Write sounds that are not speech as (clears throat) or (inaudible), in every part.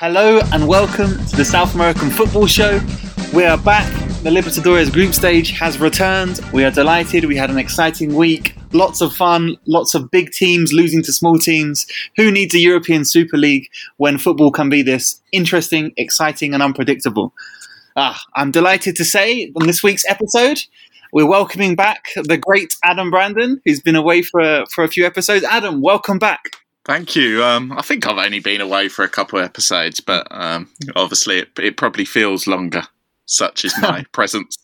Hello and welcome to the South American Football Show. We are back. The Libertadores group stage has returned. We are delighted. We had an exciting week. Lots of fun, lots of big teams losing to small teams. Who needs a European Super League when football can be this interesting, exciting, and unpredictable? Ah, I'm delighted to say on this week's episode, we're welcoming back the great Adam Brandon, who's been away for, for a few episodes. Adam, welcome back. Thank you. Um, I think I've only been away for a couple of episodes, but um, obviously it, it probably feels longer. Such is my (laughs) presence.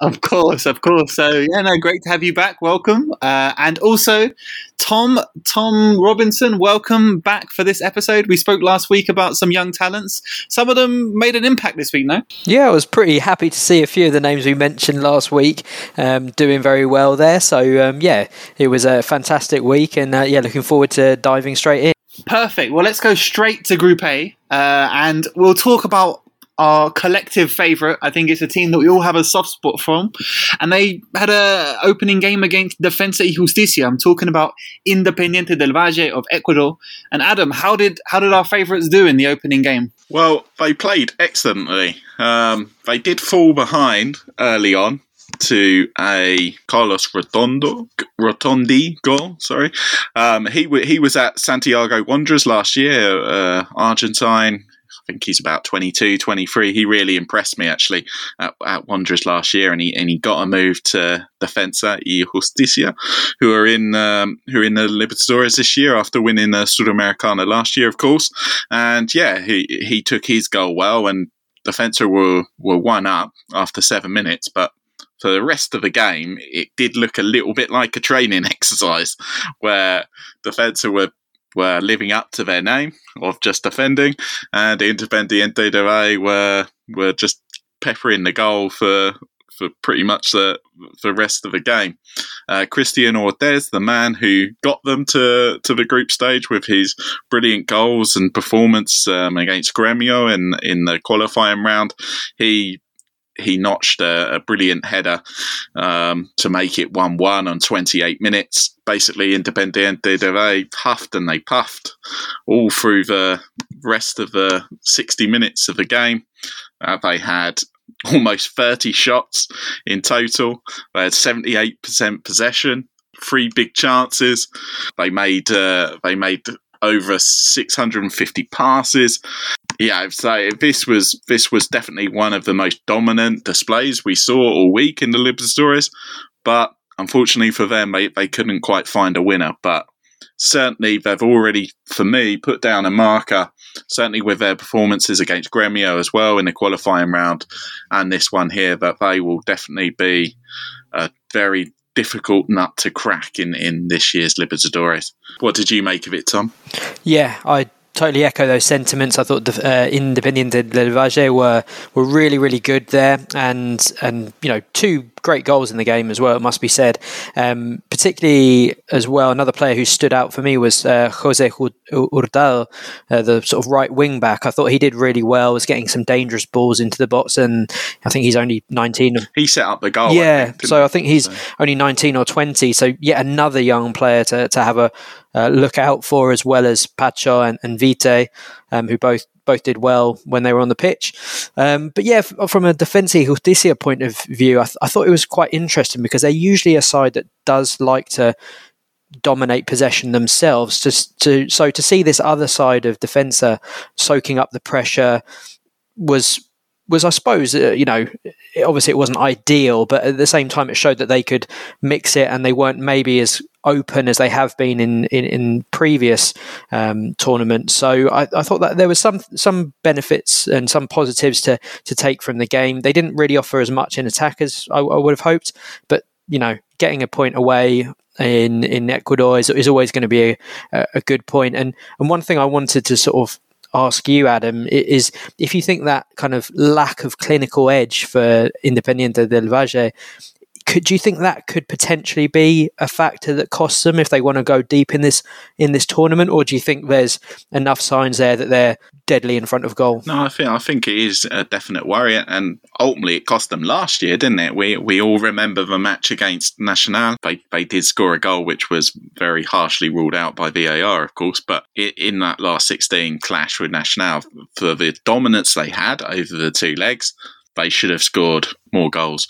Of course, of course. So yeah, no, great to have you back. Welcome, uh, and also Tom Tom Robinson. Welcome back for this episode. We spoke last week about some young talents. Some of them made an impact this week. No, yeah, I was pretty happy to see a few of the names we mentioned last week um, doing very well there. So um, yeah, it was a fantastic week, and uh, yeah, looking forward to diving straight in. Perfect. Well, let's go straight to Group A, uh, and we'll talk about our collective favourite. I think it's a team that we all have a soft spot from, and they had a opening game against Defensa y Justicia. I'm talking about Independiente del Valle of Ecuador. And Adam, how did how did our favourites do in the opening game? Well, they played excellently. Um, they did fall behind early on to a Carlos Rotondo Rotondi goal. Sorry, um, he he was at Santiago Wanderers last year, uh, Argentine think he's about 22, 23. He really impressed me actually at, at Wanderers last year, and he and he got a move to Defensa y Justicia, who are in um, who are in the Libertadores this year after winning the Sudamericana last year, of course. And yeah, he he took his goal well, and Defensa were were one up after seven minutes, but for the rest of the game, it did look a little bit like a training (laughs) exercise where Defensa were were living up to their name of just defending, and Independiente del Valle were were just peppering the goal for for pretty much the the rest of the game. Uh, Christian Ortiz, the man who got them to to the group stage with his brilliant goals and performance um, against Gremio in in the qualifying round, he he notched a, a brilliant header um, to make it 1 1 on 28 minutes. Basically, Independiente Valle puffed and they puffed all through the rest of the 60 minutes of the game. Uh, they had almost 30 shots in total, they had 78% possession. Three big chances. They made uh, they made over 650 passes. Yeah, so this was this was definitely one of the most dominant displays we saw all week in the Libertadores, but unfortunately for them, they, they couldn't quite find a winner. But certainly they've already, for me, put down a marker. Certainly with their performances against Gremio as well in the qualifying round, and this one here, that they will definitely be a very difficult nut to crack in, in this year's Libertadores. What did you make of it, Tom? Yeah, I totally echo those sentiments. I thought the uh, Independiente del Valle were were really really good there, and and you know two great goals in the game as well. It must be said. Um, particularly as well, another player who stood out for me was uh, Jose Hurtado, uh, the sort of right wing back. I thought he did really well. Was getting some dangerous balls into the box, and I think he's only nineteen. He set up the goal. Yeah, I think, so I think he's so. only nineteen or twenty. So yet another young player to to have a uh, look out for, as well as Pacho and, and Vite, um, who both both did well when they were on the pitch. Um, but yeah, from a Defensa Justicia point of view, I, th- I, thought it was quite interesting because they're usually a side that does like to dominate possession themselves. To, to so to see this other side of Defensa soaking up the pressure was was I suppose uh, you know obviously it wasn't ideal, but at the same time it showed that they could mix it and they weren't maybe as open as they have been in in, in previous um, tournaments. So I, I, thought that there was some some benefits and some positives to to take from the game. They didn't really offer as much in attack as I, I would have hoped, but you know getting a point away in in Ecuador is, is always going to be a, a good point. And and one thing I wanted to sort of ask you, Adam, is if you think that kind of lack of clinical edge for Independiente del Valle could do you think that could potentially be a factor that costs them if they want to go deep in this in this tournament, or do you think there's enough signs there that they're deadly in front of goal? No, I think I think it is a definite worry, and ultimately it cost them last year, didn't it? We we all remember the match against Nacional. They they did score a goal which was very harshly ruled out by VAR, of course, but in that last 16 clash with Nacional, for the dominance they had over the two legs, they should have scored more goals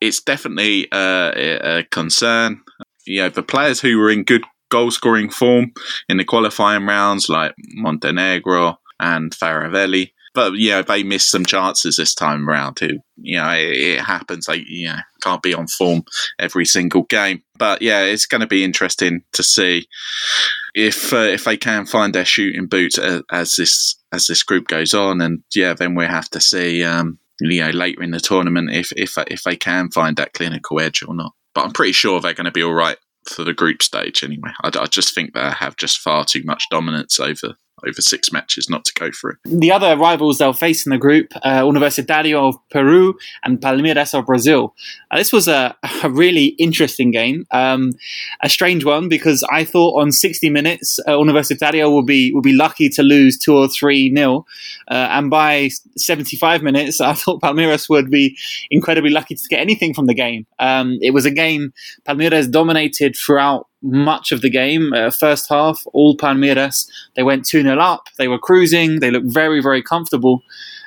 it's definitely a, a concern. You know, the players who were in good goal scoring form in the qualifying rounds, like Montenegro and Faravelli, but you know they missed some chances this time around. Too, you know, it, it happens. They you know can't be on form every single game. But yeah, it's going to be interesting to see if uh, if they can find their shooting boots as, as, this as this group goes on. And yeah, then we have to see um, you know later in the tournament if if if they can find that clinical edge or not. But I'm pretty sure they're going to be all right for the group stage anyway. I, I just think they have just far too much dominance over over six matches not to go for it. The other rivals they'll face in the group, uh, Universitario of Peru and Palmeiras of Brazil. Uh, this was a, (laughs) a, really interesting game, um, a strange one because I thought on 60 minutes uh, Universitario will be will be lucky to lose two or three nil, uh, and by 75 minutes (laughs) I thought Palmeiras would be incredibly lucky to get anything from the game. Um, it was a game Palmeiras dominated throughout much of the game. Uh, first half, all Palmeiras, they went 2 0 up. They were cruising. They looked very, very comfortable.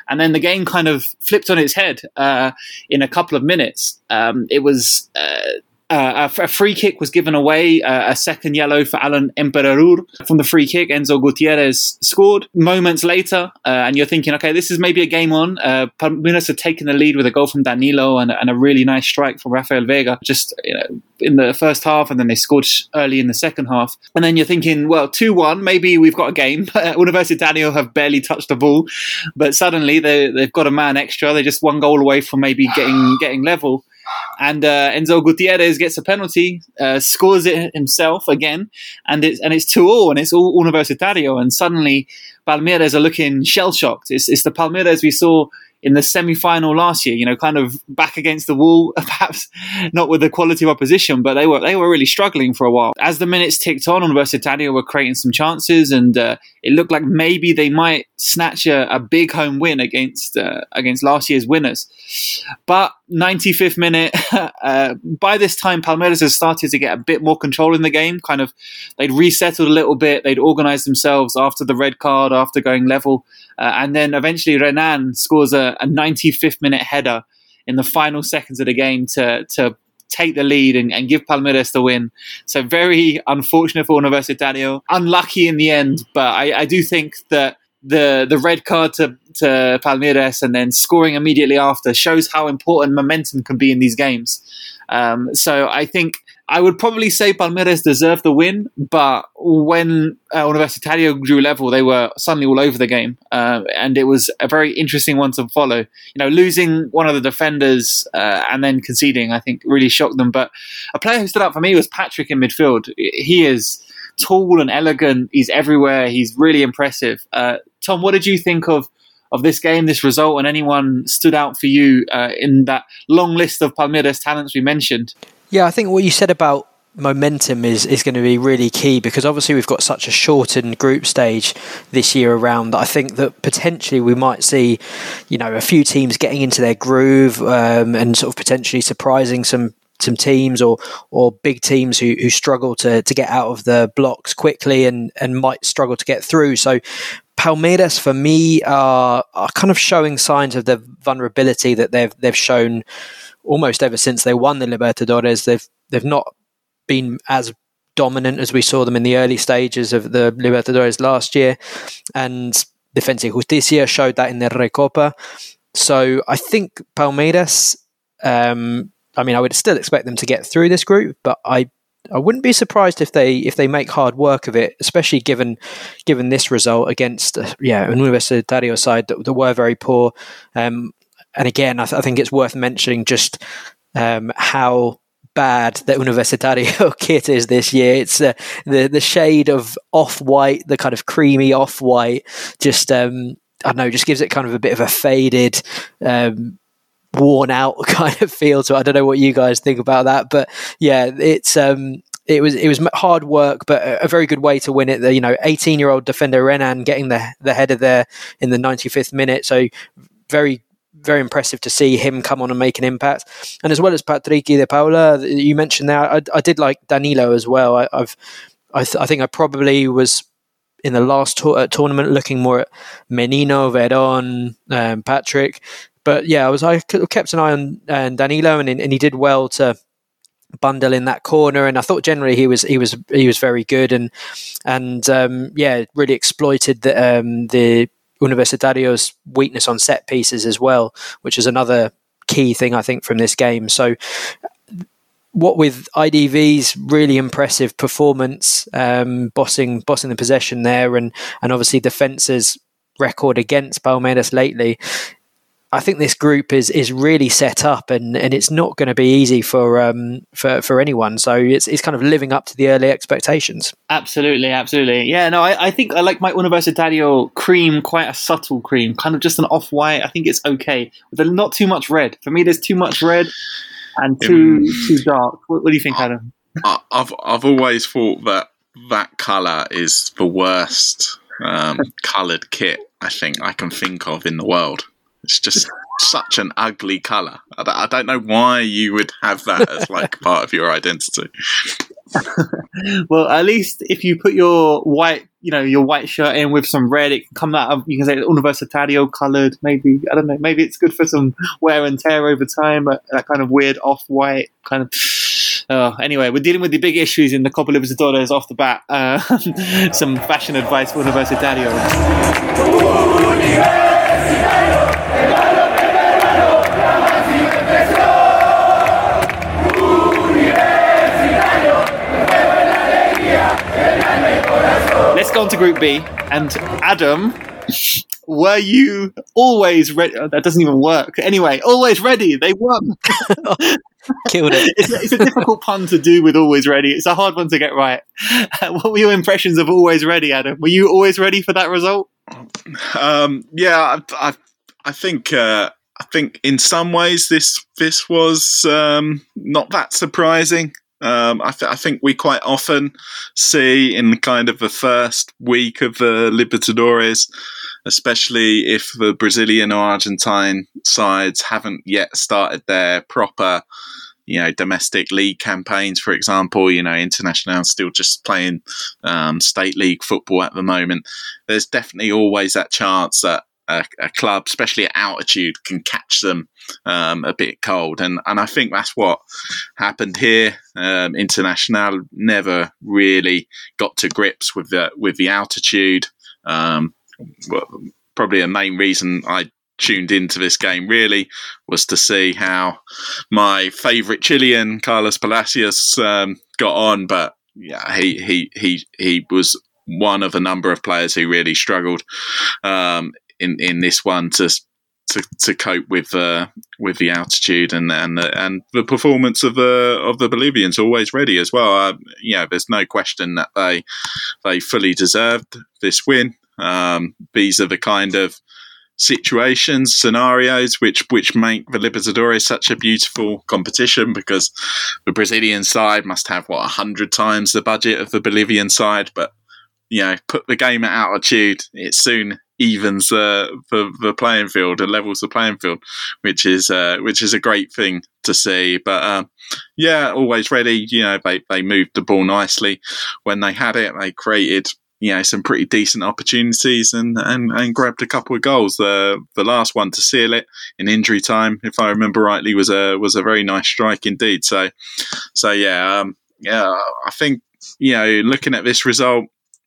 And then the game kind of flipped on its head uh, in a couple of minutes. Um, it was. Uh, uh, a, free kick was given away, uh, a second yellow for Alan Empereur from the free kick. Enzo Gutierrez scored moments later, uh, and you're thinking, okay, this is maybe a game on. Uh, Palmeiras had taken the lead with a goal from Danilo and, and, a really nice strike from Rafael Veiga just you know, in the first half, and then they scored early in the second half. And then you're thinking, well, 2 1, maybe we've got a game. (laughs) Universitario have barely touched the ball, but suddenly they, they've got a man extra. They're just one goal away from maybe getting getting level and uh, Enzo Gutierrez gets a penalty, uh, scores it himself again, and it's and it's two all, and it's all Universitario, and suddenly Palmeiras are looking shell shocked. It's, it's the Palmeiras we saw in the semi-final last year. You know, kind of back against the wall, (laughs) perhaps not with the quality of opposition, but they were they were really struggling for a while. As the minutes ticked on, Universitario were creating some chances, and uh, it looked like maybe they might snatch a, a big home win against uh, against last year's winners. But 95th minute, (laughs) uh, by this time, Palmeiras has started to get a bit more control in the game. Kind of, they'd resettled a little bit. They'd organised themselves after the red card, after going level, uh, and then eventually Renan scores a, a 95th minute header in the final seconds of the game to to take the lead and, and, give Palmeiras the win. So very unfortunate for Universitario. Unlucky in the end, but I, I do think that the the red card to, to Palmeiras and then scoring immediately after shows how important momentum can be in these games. Um, so I think I would probably say Palmeiras deserved the win, but when uh, Universitario drew level, they were suddenly all over the game, uh, and it was a very interesting one to follow. You know, losing one of the defenders uh, and then conceding, I think, really shocked them. But a player who stood out for me was Patrick in midfield. He is tall and elegant. He's everywhere. He's really impressive. Uh, Tom, what did you think of of this game, this result, and anyone stood out for you uh, in that long list of Palmeiras talents we mentioned? Yeah, I think what you said about momentum is, is going to be really key because obviously we've got such a shortened group stage this year around that I think that potentially we might see, you know, a few teams getting into their groove um, and sort of potentially surprising some some teams or or big teams who, who struggle to to get out of the blocks quickly and and might struggle to get through. So Palmeiras for me are, are kind of showing signs of the vulnerability that they've they've shown almost ever since they won the Libertadores. They've they've not been as dominant as we saw them in the early stages of the Libertadores last year, and Defensa y Justicia showed that in the Recopa. So I think Palmeiras. Um, I mean, I would still expect them to get through this group, but I I wouldn't be surprised if they if they make hard work of it, especially given given this result against uh, yeah Universitario side that, that were very poor. Um, and again, I, th- I, think it's worth mentioning just um, how bad the Universitario (laughs) kit is this year. It's uh, the the shade of off white, the kind of creamy off white, just um, I don't know, just gives it kind of a bit of a faded. Um, worn out (laughs) kind of feel to it. I don't know what you guys think about that, but yeah, it's um, it was it was hard work, but a, a very good way to win it. The you know 18 year old defender Renan getting the the header there in the 95th minute, so very very impressive to see him come on and make an impact. And as well as Patrick de Paula, you mentioned there, I, I did like Danilo as well. I, have I, th- I think I probably was in the last uh, tournament looking more at Menino, Veron, um, Patrick. But yeah, I was I kept an eye on uh, Danilo, and, and he did well to bundle in that corner. And I thought generally he was he was he was very good, and and um, yeah, really exploited the um, the Universitario's weakness on set pieces as well, which is another key thing I think from this game. So what with IDV's really impressive performance, um, bossing bossing the possession there, and and obviously Defensa's record against Palmeiras lately. I think this group is is really set up, and, and it's not going to be easy for um for, for anyone. So it's it's kind of living up to the early expectations. Absolutely, absolutely. Yeah, no, I, I think I like my Universitario cream, quite a subtle cream, kind of just an off white. I think it's okay. But not too much red. For me, there's too much red and too um, too dark. What, what, do you think, Adam? I've I've always thought that that color is the worst um, (laughs) colored kit I think I can think of in the world. It's just such an ugly color. I don't know why you would have that as like part of your identity. (laughs) well, at least if you put your white, you know, your white shirt in with some red, it can come out of, you can say Universitario colored, maybe, I don't know, maybe it's good for some wear and tear over time, that kind of weird off white kind of. Uh, anyway, we're dealing with the big issues in the Copa Libertadores off the bat. Uh, (laughs) some fashion advice for Universitario. Let's go on to Group B. And Adam, were you always ready? Oh, that doesn't even work. Anyway, always ready. They won. (laughs) (laughs) Killed it. it's, it's, a difficult pun to do with always ready. It's a hard one to get right. (laughs) what were your impressions of always ready, Adam? Were you always ready for that result? Um, yeah, I, I, I think uh, I think in some ways this this was um, not that surprising. Um, I, th- I, think we quite often see in kind of the first week of the Libertadores, especially if the Brazilian or Argentine sides haven't yet started their proper, you know, domestic league campaigns, for example, you know, Internacional still just playing um, state league football at the moment. There's definitely always that chance that a, a, club, especially at altitude, can catch them um, a bit cold, and and I think that's what happened here. Um, Internacional never really got to grips with the with the altitude. Um, probably a main reason I tuned into this game really was to see how my favourite Chilean Carlos Palacios um, got on, but yeah, he he he he was one of a number of players who really struggled um, in in this one to to, to cope with uh, with the altitude and and the, and the performance of the of the Bolivians always ready as well. Uh, yeah, there's no question that they they fully deserved this win. Um, these are the kind of situations, scenarios which which make the Libertadores such a beautiful competition because the Brazilian side must have what hundred times the budget of the Bolivian side, but you know, put the game at altitude, it soon evens uh, the the playing field and levels the playing field, which is uh, which is a great thing to see. But um, yeah, always ready. You know, they they moved the ball nicely when they had it. They created you know some pretty decent opportunities and and, and grabbed a couple of goals. The the last one to seal it in injury time, if I remember rightly, was a was a very nice strike indeed. So so yeah um, yeah I think you know looking at this result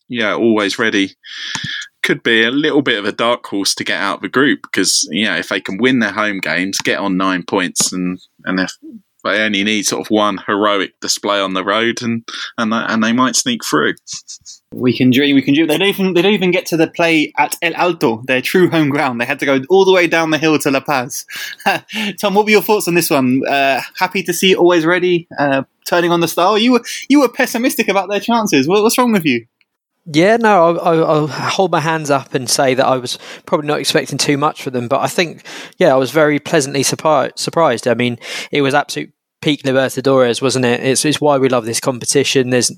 yeah, always ready. Could be a little bit of a dark horse to get out of the group because you know if they can win their home games, get on nine points, and and if they only need sort of one heroic display on the road, and and and they might sneak through. We can dream. We can dream. They don't even they don't even get to the play at El Alto, their true home ground. They had to go all the way down the hill to La Paz. (laughs) Tom, what were your thoughts on this one? Uh, happy to see always ready, uh, turning on the star. You were you were pessimistic about their chances. What, what's wrong with you? Yeah, no, I'll, I'll, hold my hands up and say that I was probably not expecting too much for them, but I think, yeah, I was very pleasantly surprised. I mean, it was absolute peak Libertadores, wasn't it? It's, it's why we love this competition. There's,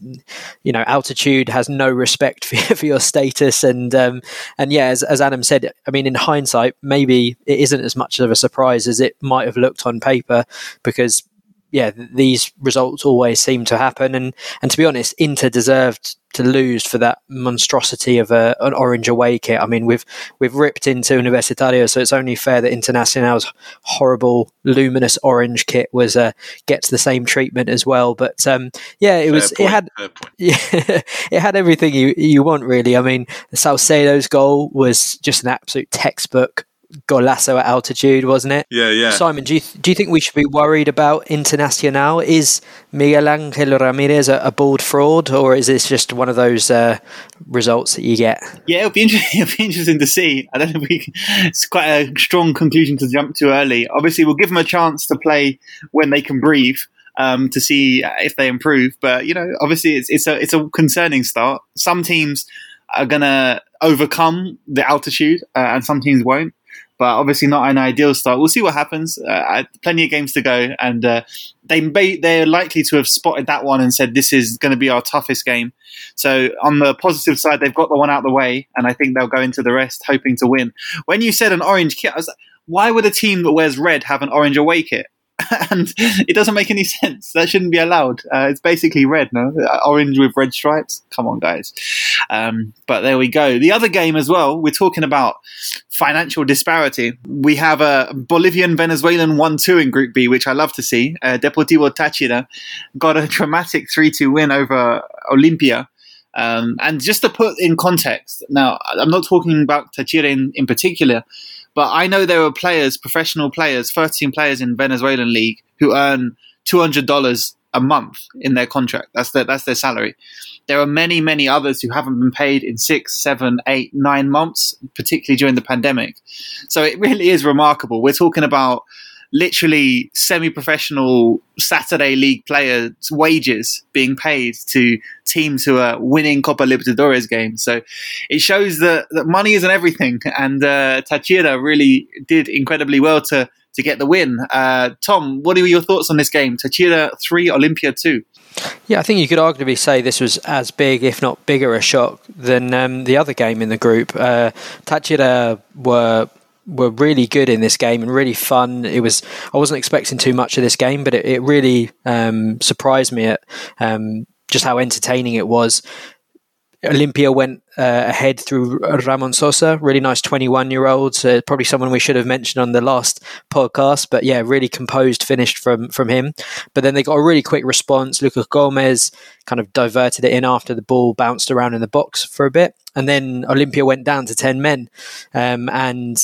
you know, altitude has no respect (laughs) for, for your status, and um, and yeah, as, as Adam said, I mean, in hindsight, maybe it isn't as much of a surprise as it might have looked on paper, because yeah, these results always seem to happen. And and to be honest, Inter deserved to lose for that monstrosity of a, an orange away kit. I mean, we've we've ripped into Universitario, so it's only fair that Internacional's horrible luminous orange kit was uh, gets the same treatment as well. But um, yeah, it fair was point, it had (laughs) yeah, it had everything you you want really. I mean, Salcedo's goal was just an absolute textbook golazo at altitude, wasn't it? Yeah, yeah. Simon, do you do you think we should be worried about Internacional? Is Miguel Angel Ramirez a, a bald fraud, or is this just one of those uh, results that you get? Yeah, it'll be, interesting, (laughs) it'll be interesting to see. I don't know if we. Can, it's quite a strong conclusion to jump to early. Obviously, we'll give them a chance to play when they can breathe. Um, to see if they improve, but you know, obviously, it's it's a it's a concerning start. Some teams are gonna overcome the altitude, uh, and some teams won't but obviously not an ideal start. We'll see what happens. Uh, plenty of games to go, and uh, they may, they're likely to have spotted that one and said this is going to be our toughest game. So on the positive side, they've got the one out of the way, and I think they'll go into the rest hoping to win. When you said an orange kit, I was like, why would a team that wears red have an orange away kit? (laughs) and it doesn't make any sense. That shouldn't be allowed. Uh, it's basically red, no? Orange with red stripes. Come on, guys. Um, but there we go. The other game as well, we're talking about financial disparity. We have a Bolivian Venezuelan 1 2 in Group B, which I love to see. Uh, Deportivo Táchira got a dramatic 3 2 win over Olimpia. Um, and just to put in context, now I'm not talking about Táchira in, in particular, but I know there are players, professional players, 13 players in Venezuelan league who earn $200 a month in their contract. That's their, that's their salary. There are many, many others who haven't been paid in six, seven, eight, nine months, particularly during the pandemic. So it really is remarkable. We're talking about literally semi-professional Saturday league players' wages being paid to teams who are winning Copa Libertadores games. So it shows that, that money isn't everything, and uh, Táchira really did incredibly well to to get the win. Uh, Tom, what are your thoughts on this game? Táchira three, Olimpia two. Yeah, I think you could arguably say this was as big, if not bigger, a shock than um, the other game in the group. Uh, Táchira were were really good in this game and really fun. It was I wasn't expecting too much of this game, but it, it really um, surprised me at um, just how entertaining it was. Olimpia went uh, ahead through Ramon Sosa, really nice 21 year old. Probably someone we should have mentioned on the last podcast, but yeah, really composed finished from from him. But then they got a really quick response. Lucas Gomez kind of diverted it in after the ball bounced around in the box for a bit. And then Olimpia went down to 10 men. Um, and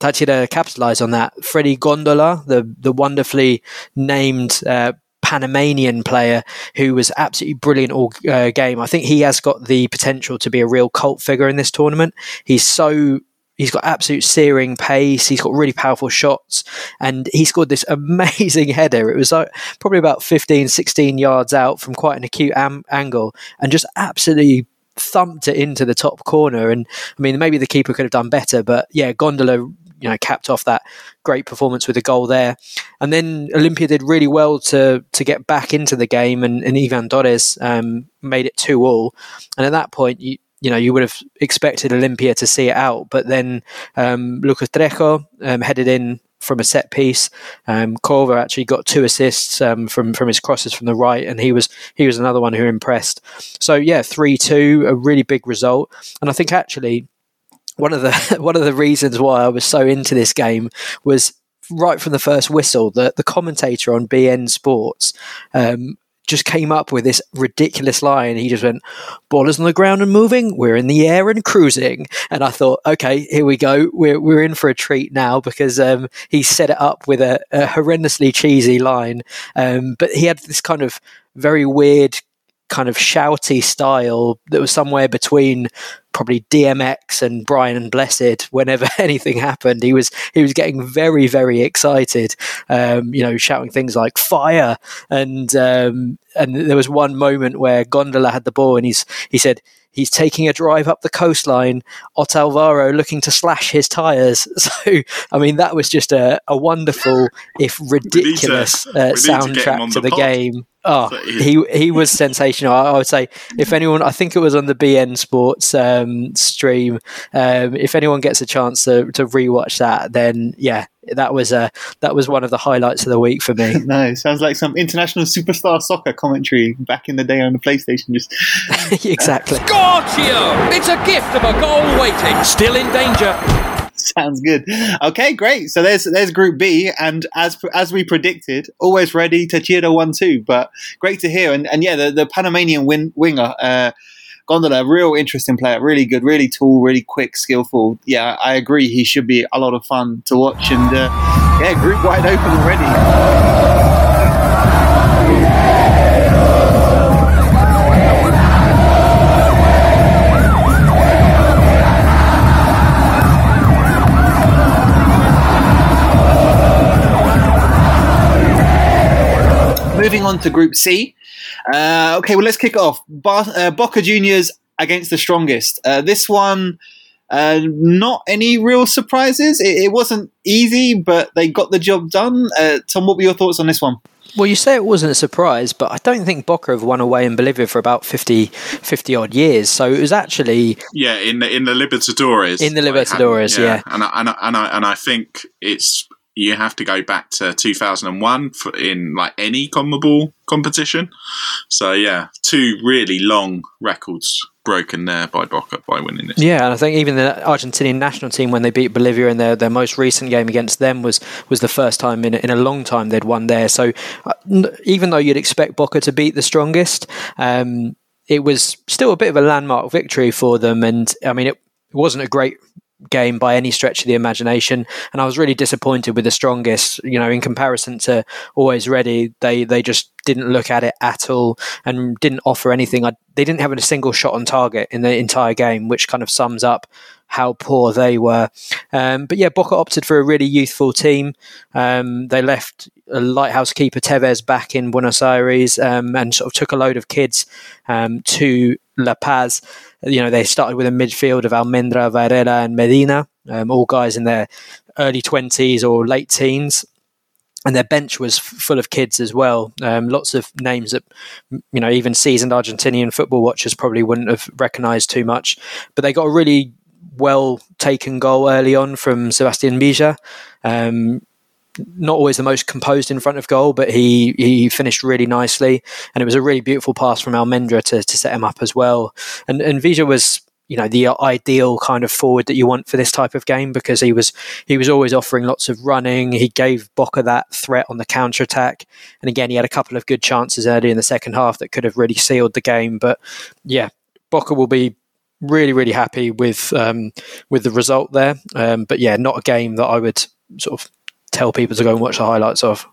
Táchira capitalised on that. Freddy Gondola, the the wonderfully named uh, Panamanian player who was absolutely brilliant all uh, game. I think he has got the potential to be a real cult figure in this tournament. He's so He's got absolute searing pace. He's got really powerful shots. And he scored this (laughs) amazing header. It was like probably about 15, 16 yards out from quite an acute am- angle and just absolutely thumped it into the top corner. And I mean, maybe the keeper could have done better, but yeah, Gondola you know capped off that great performance with a goal there. And then Olimpia did really well to to get back into the game, and, and Ivan Torres um, made it two all. And at that point, you you know you would have expected Olimpia to see it out, but then um, Lucas Trejo um, headed in from a set piece. Um, Corver actually got two assists um, from from his crosses from the right, and he was he was another one who impressed. So yeah, three two, a really big result, and I think actually one of the (laughs) one of the reasons why I was so into this game was right from the first whistle. The the commentator on beIN Sports um, just came up with this ridiculous line. He just went, "Ball is on the ground and moving. We're in the air and cruising." And I thought, okay, here we go. We're we're in for a treat now because um, he set it up with a, a horrendously cheesy line, um, but he had this kind of very weird kind of shouty style that was somewhere between probably DMX and Brian and Blessed. Whenever (laughs) anything happened, he was he was getting very very excited. Um, you know, shouting things like "fire" and um, and there was one moment where Gondola had the ball and he's he said he's taking a drive up the coastline. Otto looking to slash his tyres. (laughs) So, I mean, that was just a, a wonderful, if ridiculous, to, uh, soundtrack to, to the, the game. Oh, he he was sensational. I, would say if anyone, I think it was on the beIN Sports um, stream. Um, if anyone gets a chance to to rewatch that, then yeah, that was a that was one of the highlights of the week for me. (laughs) no, sounds like some international superstar soccer commentary back in the day on the PlayStation. Just (laughs) exactly. Scorchio! It's a gift of a goal waiting. Still in danger. Sounds good. Okay, great. So there's there's Group B, and as as we predicted, always ready to cheer the one two. But great to hear, and and yeah, the the Panamanian win, winger. Uh, Gondola, real interesting player, really good, really tall, really quick, skillful. Yeah, I agree. He should be a lot of fun to watch, and uh, yeah, group wide open already. Moving on to Group C. Uh, okay, well, let's kick off. Bar- uh, Boca Juniors against the strongest. Uh, this one, uh, not any real surprises. It, it, wasn't easy, but they got the job done. Uh, Tom, what were your thoughts on this one? Well, you say it wasn't a surprise, but I don't think Boca have won away in Bolivia for about 50, 50 odd years. So it was actually yeah in the in the Libertadores in the Libertadores, like, yeah. yeah. And I, and I, and I and I think it's you have to go back to 2001 for, in like any CONMEBOL competition. So yeah, two really long records broken there by Boca by winning this. Yeah, and I think even the Argentinian national team when they beat Bolivia in their, their most recent game against them was was the first time in in a long time they'd won there. So uh, even though you'd expect Boca to beat the strongest. Um, it was still a bit of a landmark victory for them, and I mean, it wasn't a great game by any stretch of the imagination. And I was really disappointed with the strongest. You know, in comparison to Always Ready, they they just didn't look at it at all and didn't offer anything. I, they didn't have a single shot on target in the entire game, which kind of sums up how poor they were. Um, but yeah, Boca opted for a really youthful team. Um, they left a lighthouse keeper Tevez back in Buenos Aires um, and sort of took a load of kids um, to La Paz you know, they started with a midfield of Almendra, Varela, and Medina, um, all guys in their early 20s or late teens. And their bench was f- full of kids as well. Um, lots of names that, you know, even seasoned Argentinian football watchers probably wouldn't have recognised too much. But they got a really well taken goal early on from Sebastian Villa. Um, not always the most composed in front of goal, but he he finished really nicely, and it was a really beautiful pass from Almendra to, to set him up as well. And and Villa was you know the ideal kind of forward that you want for this type of game because he was he was always offering lots of running. He gave Boca that threat on the counter attack, and again he had a couple of good chances early in the second half that could have really sealed the game. But yeah, Boca will be really really happy with um, with the result there. Um, but yeah, not a game that I would sort of tell people to go and watch the highlights of.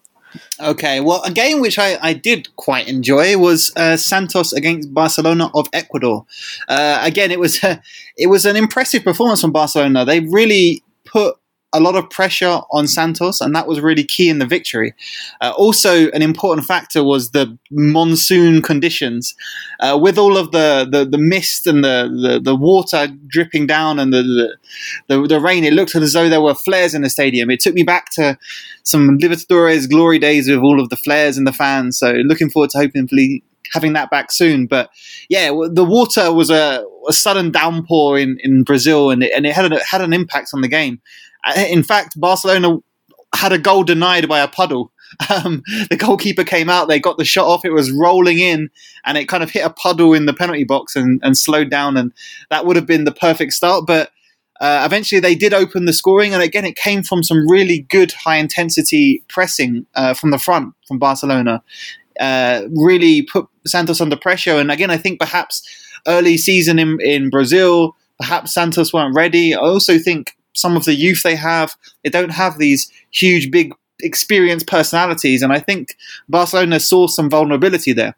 Okay, well, a game which I, I did quite enjoy was uh, Santos against Barcelona of Ecuador. Uh, again, it was it was an impressive performance from Barcelona. They really put a lot of pressure on Santos, and that was really key in the victory. Uh, also, an important factor was the monsoon conditions. Uh, with all of the, the, the mist and the, the, the, water dripping down and the, the, the, rain, it looked as though there were flares in the stadium. It took me back to some Libertadores glory days with all of the flares and the fans. So, looking forward to hopefully having that back soon. But yeah, the water was a, a sudden downpour in, in Brazil, and it, and it had a, had an impact on the game. In fact, Barcelona had a goal denied by a puddle. (laughs) Um, the goalkeeper came out, they got the shot off, it was rolling in, and it kind of hit a puddle in the penalty box and, and slowed down, and that would have been the perfect start. But uh, eventually, they did open the scoring, and again, it came from some really good high intensity pressing uh, from the front from Barcelona. Uh, really put Santos under pressure, and again, I think perhaps early season in, in Brazil, perhaps Santos weren't ready. I also think some of the youth they have. They don't have these huge, big, experienced personalities, and I think Barcelona saw some vulnerability there.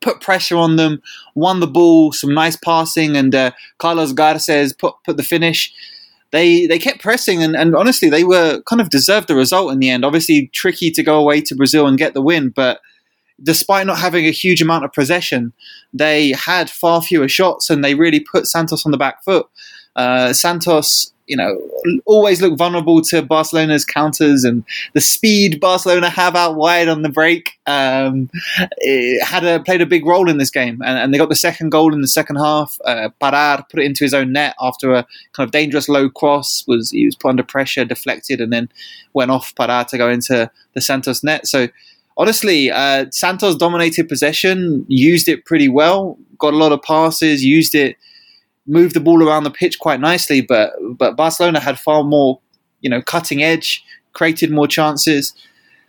Put pressure on them, won the ball, some nice passing, and uh, Carlos Garces put put the finish. They they kept pressing, and, and honestly, they were kind of deserved the result in the end. Obviously, tricky to go away to Brazil and get the win, but despite not having a huge amount of possession, they had far fewer shots and they really put Santos on the back foot. Uh, Santos you know, always look vulnerable to Barcelona's counters and the speed Barcelona have out wide on the break. Um, had a, played a big role in this game, and, and, they got the second goal in the second half. Uh, Pará put it into his own net after a kind of dangerous low cross. Was he was put under pressure, deflected, and then went off Pará to go into the Santos net. So honestly, uh, Santos dominated possession, used it pretty well, got a lot of passes, used it moved the ball around the pitch quite nicely, but but Barcelona had far more, you know, cutting edge, created more chances,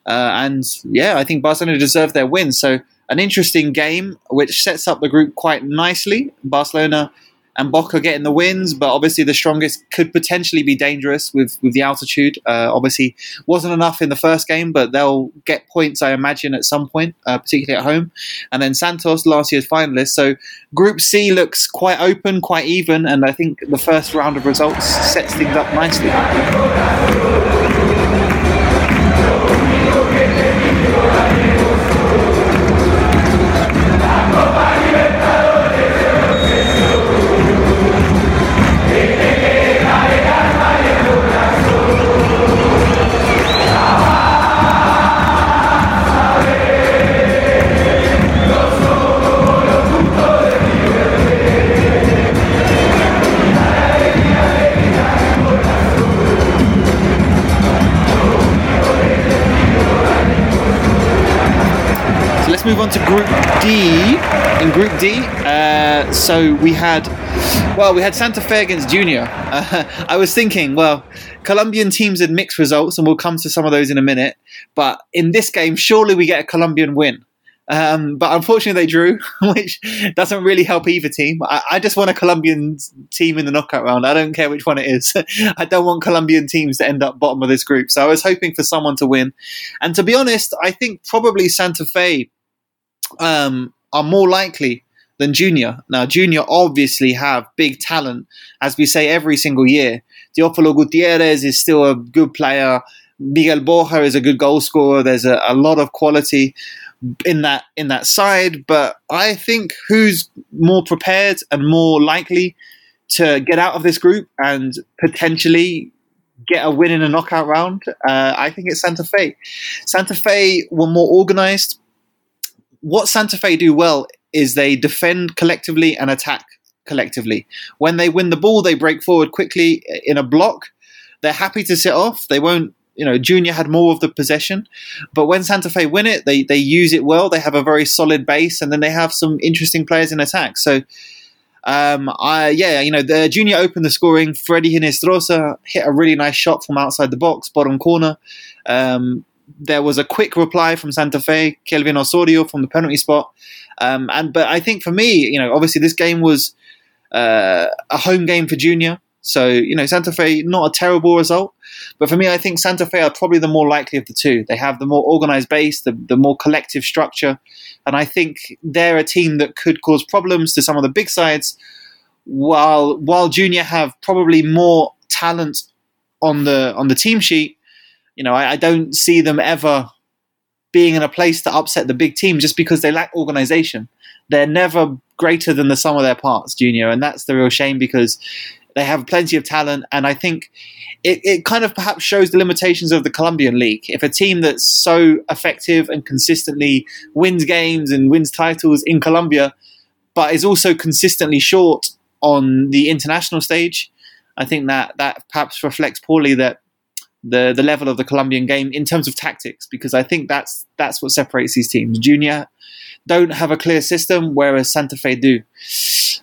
uh, and yeah, I think Barcelona deserved their win. So an interesting game, which sets up the group quite nicely. Barcelona and Boca getting the wins, but obviously the strongest could potentially be dangerous with with the altitude. Uh, obviously, wasn't enough in the first game, but they'll get points, I imagine, at some point, uh, particularly at home. And then Santos, last year's finalist. So Group C looks quite open, quite even, and I think the first round of results sets things up nicely. On to Group D. In Group D, uh, so we had, well, we had Santa Fe against Junior. Uh, (laughs) I was thinking, well, Colombian teams had mixed results, and we'll come to some of those in a minute. But in this game, surely we get a Colombian win. Um, but unfortunately, they drew, (laughs) which doesn't really help either team. I, I, just want a Colombian team in the knockout round. I don't care which one it is. (laughs) I don't want Colombian teams to end up bottom of this group. So I was hoping for someone to win. And to be honest, I think probably Santa Fe um, are more likely than Junior. Now, Junior obviously have big talent, as we say every single year. Teofilo Gutierrez is still a good player. Miguel Borja is a good goal scorer. There's a, a lot of quality in that in that side, but I think who's more prepared and more likely to get out of this group and potentially get a win in a knockout round, uh, I think it's Santa Fe. Santa Fe were more organized what Santa Fe do well is they defend collectively and attack collectively. When they win the ball, they break forward quickly in a block. They're happy to sit off. They won't. You know, Junior had more of the possession, but when Santa Fe win it, they they use it well. They have a very solid base, and then they have some interesting players in attack. So, um, I yeah, you know, the Junior opened the scoring. Freddy Hinestrosa hit a really nice shot from outside the box, bottom corner. Um, there was a quick reply from Santa Fe, Kelvin Osorio from the penalty spot. Um, and but I think for me, you know, obviously this game was uh, a home game for Junior. So, you know, Santa Fe, not a terrible result. But for me, I think Santa Fe are probably the more likely of the two. They have the more organized base, the, the more collective structure. And I think they're a team that could cause problems to some of the big sides, while while Junior have probably more talent on the on the team sheet you know, I, I don't see them ever being in a place to upset the big team just because they lack organization. They're never greater than the sum of their parts, Junior, and that's the real shame because they have plenty of talent, and I think it, it kind of perhaps shows the limitations of the Colombian league. If a team that's so effective and consistently wins games and wins titles in Colombia, but is also consistently short on the international stage, I think that that perhaps reflects poorly that the the level of the Colombian game in terms of tactics because I think that's that's what separates these teams. Junior don't have a clear system, whereas Santa Fe do.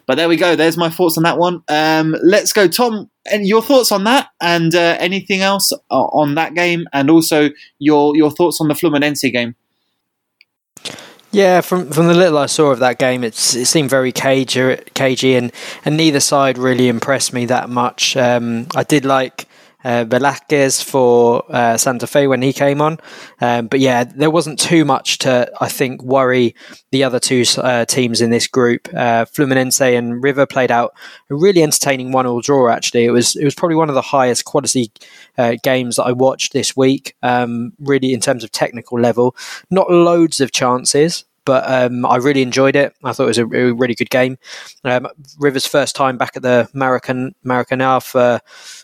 But there we go. There's my thoughts on that one. Um, let's go, Tom. And your thoughts on that, and uh, anything else on that game, and also your your thoughts on the Fluminense game. Yeah, from from the little I saw of that game, it's it seemed very cagey, cagey, and and neither side really impressed me that much. Um, I did like uh, Velázquez for uh, Santa Fe when he came on. Um, but yeah, there wasn't too much to, I think, worry the other two uh, teams in this group. Uh, Fluminense and River played out a really entertaining one-all draw. Actually, it was it was probably one of the highest quality uh, games that I watched this week. Um, really, in terms of technical level, not loads of chances, but um, I really enjoyed it. I thought it was a, really good game. Um, River's first time back at the Maracan Maracanã for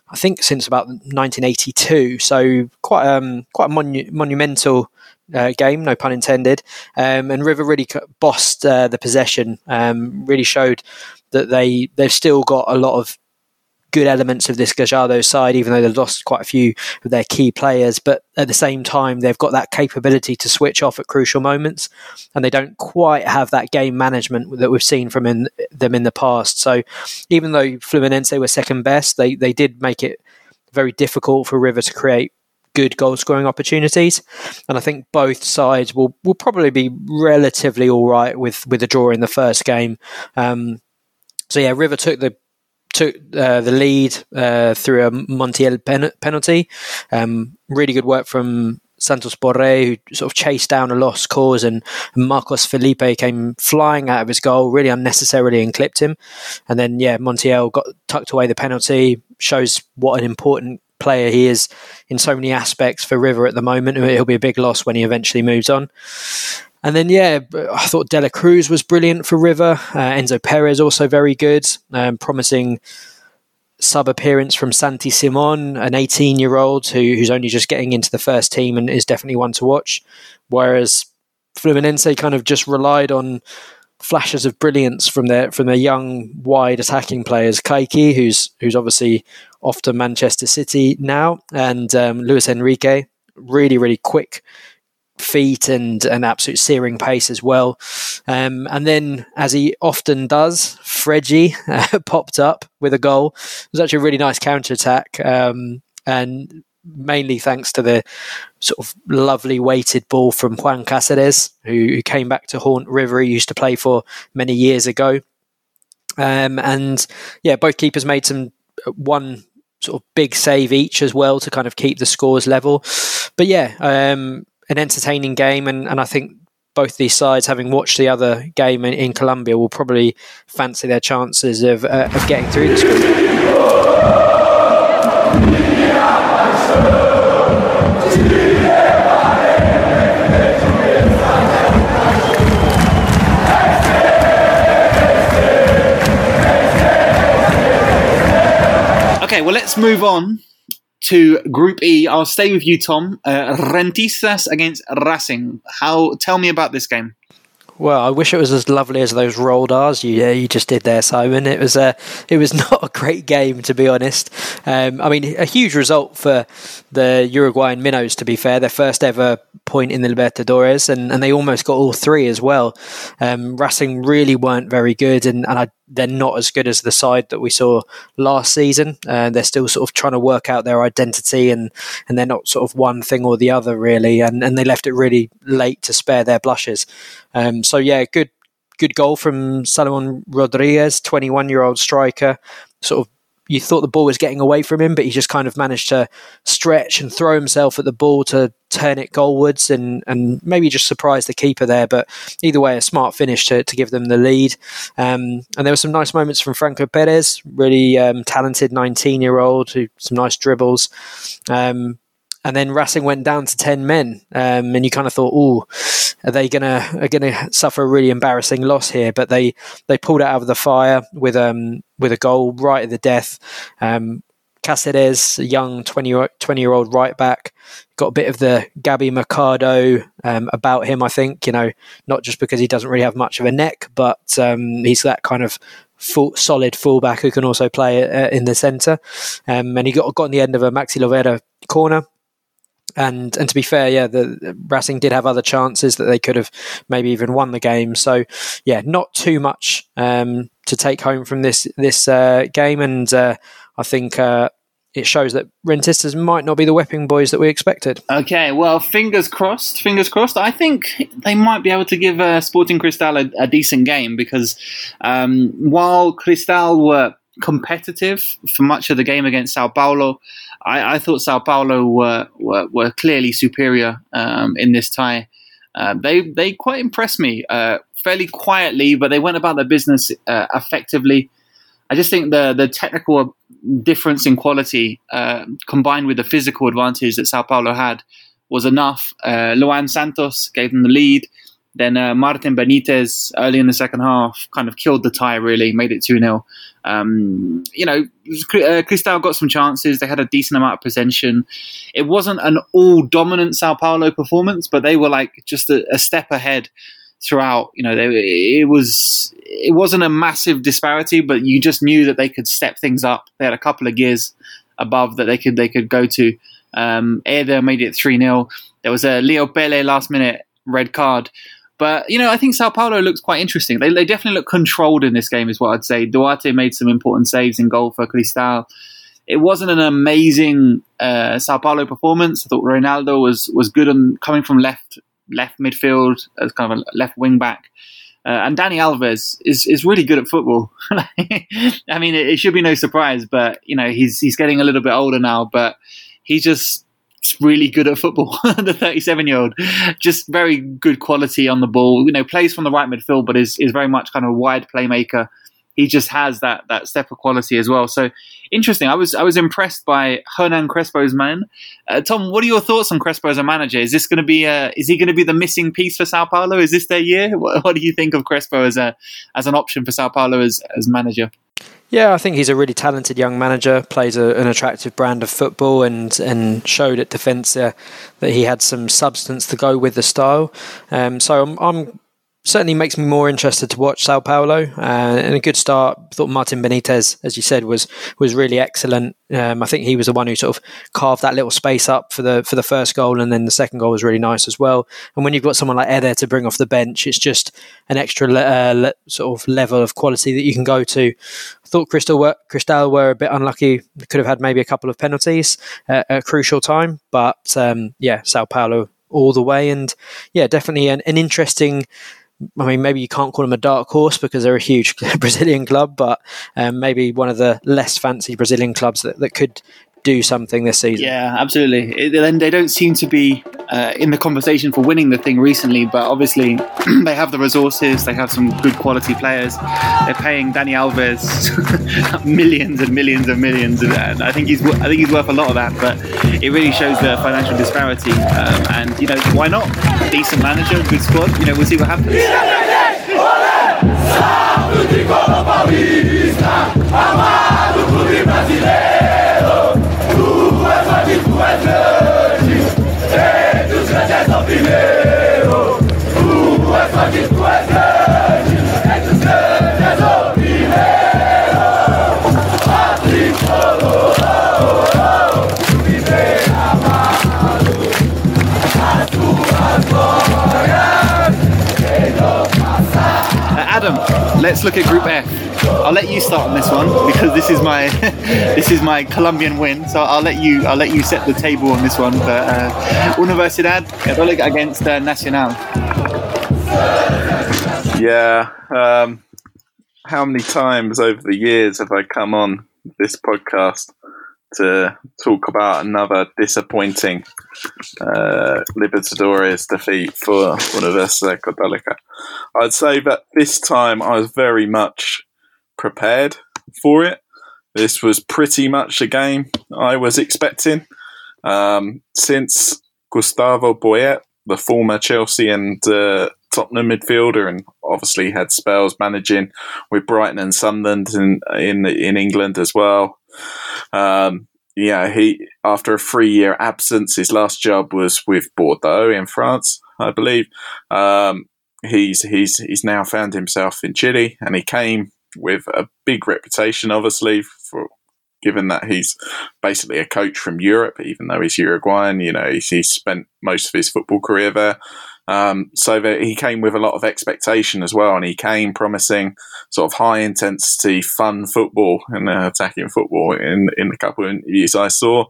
I think since about 1982, so quite um, quite a monu- monumental. Uh, game, no pun intended, um, and River really bossed uh, the possession. Um, really showed that they they've still got a lot of good elements of this Gallardo side, even though they've lost quite a few of their key players. But at the same time, they've got that capability to switch off at crucial moments, and they don't quite have that game management that we've seen from in, them in the past. So even though Fluminense were second best, they they did make it very difficult for River to create good goal scoring opportunities. And I think both sides will, will probably be relatively all right with, with a draw in the first game. Um, so yeah, River took the took uh, the lead uh, through a Montiel pen- penalty. Um, really good work from Santos Borré, who sort of chased down a lost cause, and Marcos Felipe came flying out of his goal really unnecessarily and clipped him. And then, yeah, Montiel got tucked away the penalty, shows what an important player he is in so many aspects for River at the moment. He'll be a big loss when he eventually moves on. And then, yeah, I thought De La Cruz was brilliant for River. Uh, Enzo Perez also very good, um, promising sub appearance from Santi Simon, an 18 year old who, who's only just getting into the first team and is definitely one to watch. Whereas Fluminense kind of just relied on flashes of brilliance from their from their young, wide attacking players. Kayky, who's who's obviously off to Manchester City now, and um, Luiz Henrique, really really quick feet and an absolute searing pace as well. Um, and then, as he often does, Freddy uh, (laughs) popped up with a goal. It was actually a really nice counter attack. Um, and mainly thanks to the sort of lovely weighted ball from Juan Cazares, who, who came back to haunt River. He used to play for many years ago. Um, and yeah, both keepers made some uh, one sort of big save each as well to kind of keep the scores level. But yeah, um, an entertaining game, and, and I think both these sides, having watched the other game in, in Colombia, will probably fancy their chances of, uh, of getting through this group. Okay, well, let's move on to Group E. I'll stay with you, Tom. Uh, Rentistas against Racing. How? Tell me about this game. Well, I wish it was as lovely as those rolled R's you, you just did there, Simon. It was a it was (laughs) not a great game to be honest. Um, I mean, a huge result for the Uruguayan minnows. To be fair, their first ever point in the Libertadores, and, and they almost got all three as well. Um, Racing really weren't very good, and, and I they're not as good as the side that we saw last season. Uh, they're still sort of trying to work out their identity, and and they're not sort of one thing or the other really. And and they left it really late to spare their blushes. Um, so yeah, good good goal from Salomon Rodriguez, twenty one year old striker. Sort of you thought the ball was getting away from him, but he just kind of managed to stretch and throw himself at the ball to turn it goalwards and, and maybe just surprise the keeper there. But either way, a smart finish to, to give them the lead. Um, and there were some nice moments from Franco Perez, really um, talented 19 year old, who some nice dribbles. Um, and then Racing went down to 10 men. Um, and you kind of thought, oh, are they gonna are gonna suffer a really embarrassing loss here? But they they pulled it out of the fire with um with a goal right at the death. Um, Cáceres, a young 20, 20 year old right back, got a bit of the Gabby Mercado um, about him, I think. You know, not just because he doesn't really have much of a neck, but um, he's that kind of full, solid fullback who can also play uh, in the centre. Um, and he got, got on the end of a Maxi Lovera corner and and to be fair, yeah, the Racing did have other chances that they could have maybe even won the game. So yeah, not too much um, to take home from this this uh, game, and uh, I think uh, it shows that Rentistas might not be the whipping boys that we expected. Okay, well, fingers crossed. Fingers crossed. I think they might be able to give uh, Sporting Cristal a, a decent game because um, while Cristal were competitive for much of the game against Sao Paulo. I, I thought Sao Paulo were were, were clearly superior um, in this tie. Uh, they they quite impressed me, uh, fairly quietly, but they went about their business uh, effectively. I just think the the technical difference in quality uh, combined with the physical advantage that Sao Paulo had was enough. Uh, Luan Santos gave them the lead. Then uh, Martin Benitez early in the second half kind of killed the tie, really, made it 2 0. Um, you know, uh, Cristal got some chances. They had a decent amount of possession. It wasn't an all dominant Sao Paulo performance, but they were like just a, a step ahead throughout. You know, they, it was it wasn't a massive disparity, but you just knew that they could step things up. They had a couple of gears above that they could they could go to. Um, Eder made it 3 0. There was a Leo Pele last minute red card. But, you know, I think Sao Paulo looks quite interesting. They, they definitely look controlled in this game, is what I'd say. Duarte made some important saves in goal for Cristal. It wasn't an amazing uh, Sao Paulo performance. I thought Reinaldo was, was good on coming from left left midfield as kind of a left wing back. Uh, and Dani Alves is, is really good at football. (laughs) I mean, it, it, should be no surprise, but you know he's he's getting a little bit older now. But he just really good at football. (laughs) the 37 year old, just very good quality on the ball. You know, plays from the right midfield, but is is very much kind of a wide playmaker. He just has that that step of quality as well. So interesting. I was I was impressed by Hernan Crespo's man. Uh, Tom, what are your thoughts on Crespo as a manager? Is this going to be uh, is he going to be the missing piece for Sao Paulo? Is this their year? What, what do you think of Crespo as a as an option for Sao Paulo as as manager? Yeah, I think he's a really talented young manager. Plays a, an attractive brand of football, and and showed at Defensa that he had some substance to go with the style. Um, so I'm, I'm certainly makes me more interested to watch Sao Paulo. Uh, and a good start. I thought Martin Benitez, as you said, was was really excellent. Um, I think he was the one who sort of carved that little space up for the for the first goal, and then the second goal was really nice as well. And when you've got someone like Eder to bring off the bench, it's just an extra le- uh, le- sort of level of quality that you can go to. I thought Cristal were, Cristal were a bit unlucky. Could have had maybe a couple of penalties at a crucial time, but um, yeah, Sao Paulo all the way, and yeah, definitely an, an interesting I mean, maybe you can't call them a dark horse because they're a huge (laughs) Brazilian club, but um, maybe one of the less fancy Brazilian clubs that, that could do something this season. Yeah, absolutely. Then they don't seem to be uh, in the conversation for winning the thing recently, but obviously (clears throat) they have the resources. They have some good quality players. They're paying Dani Alves (laughs) millions and millions and millions, and I think he's I think he's worth a lot of that. But it really shows the financial disparity. Um, and you know, why not? Decent manager, good squad. You know, we'll see what happens. Adam, let's look at Group F. I'll let you start on this one because this is my (laughs) this is my Colombian win. So I'll let you I'll let you set the table on this one. But uh, Universidad Católica against uh, Nacional. Yeah. Um, how many times over the years have I come on this podcast to talk about another disappointing uh, Libertadores defeat for Universidad Católica? I'd say that this time I was very much prepared for it. This was pretty much the game I was expecting. Um, since Gustavo Poyet, the former Chelsea and uh, Tottenham midfielder, and obviously had spells managing with Brighton and Sunderland in in, in England as well. Um, yeah, he after a three year absence, his last job was with Bordeaux in France, I believe. Um, he's he's he's now found himself in Chile, and he came with a big reputation, obviously, for given that he's basically a coach from Europe, even though he's Uruguayan. You know, he's, he's spent most of his football career there. Um, so that he came with a lot of expectation as well, and he came promising sort of high intensity, fun football and uh, attacking football in in the couple of interviews I saw.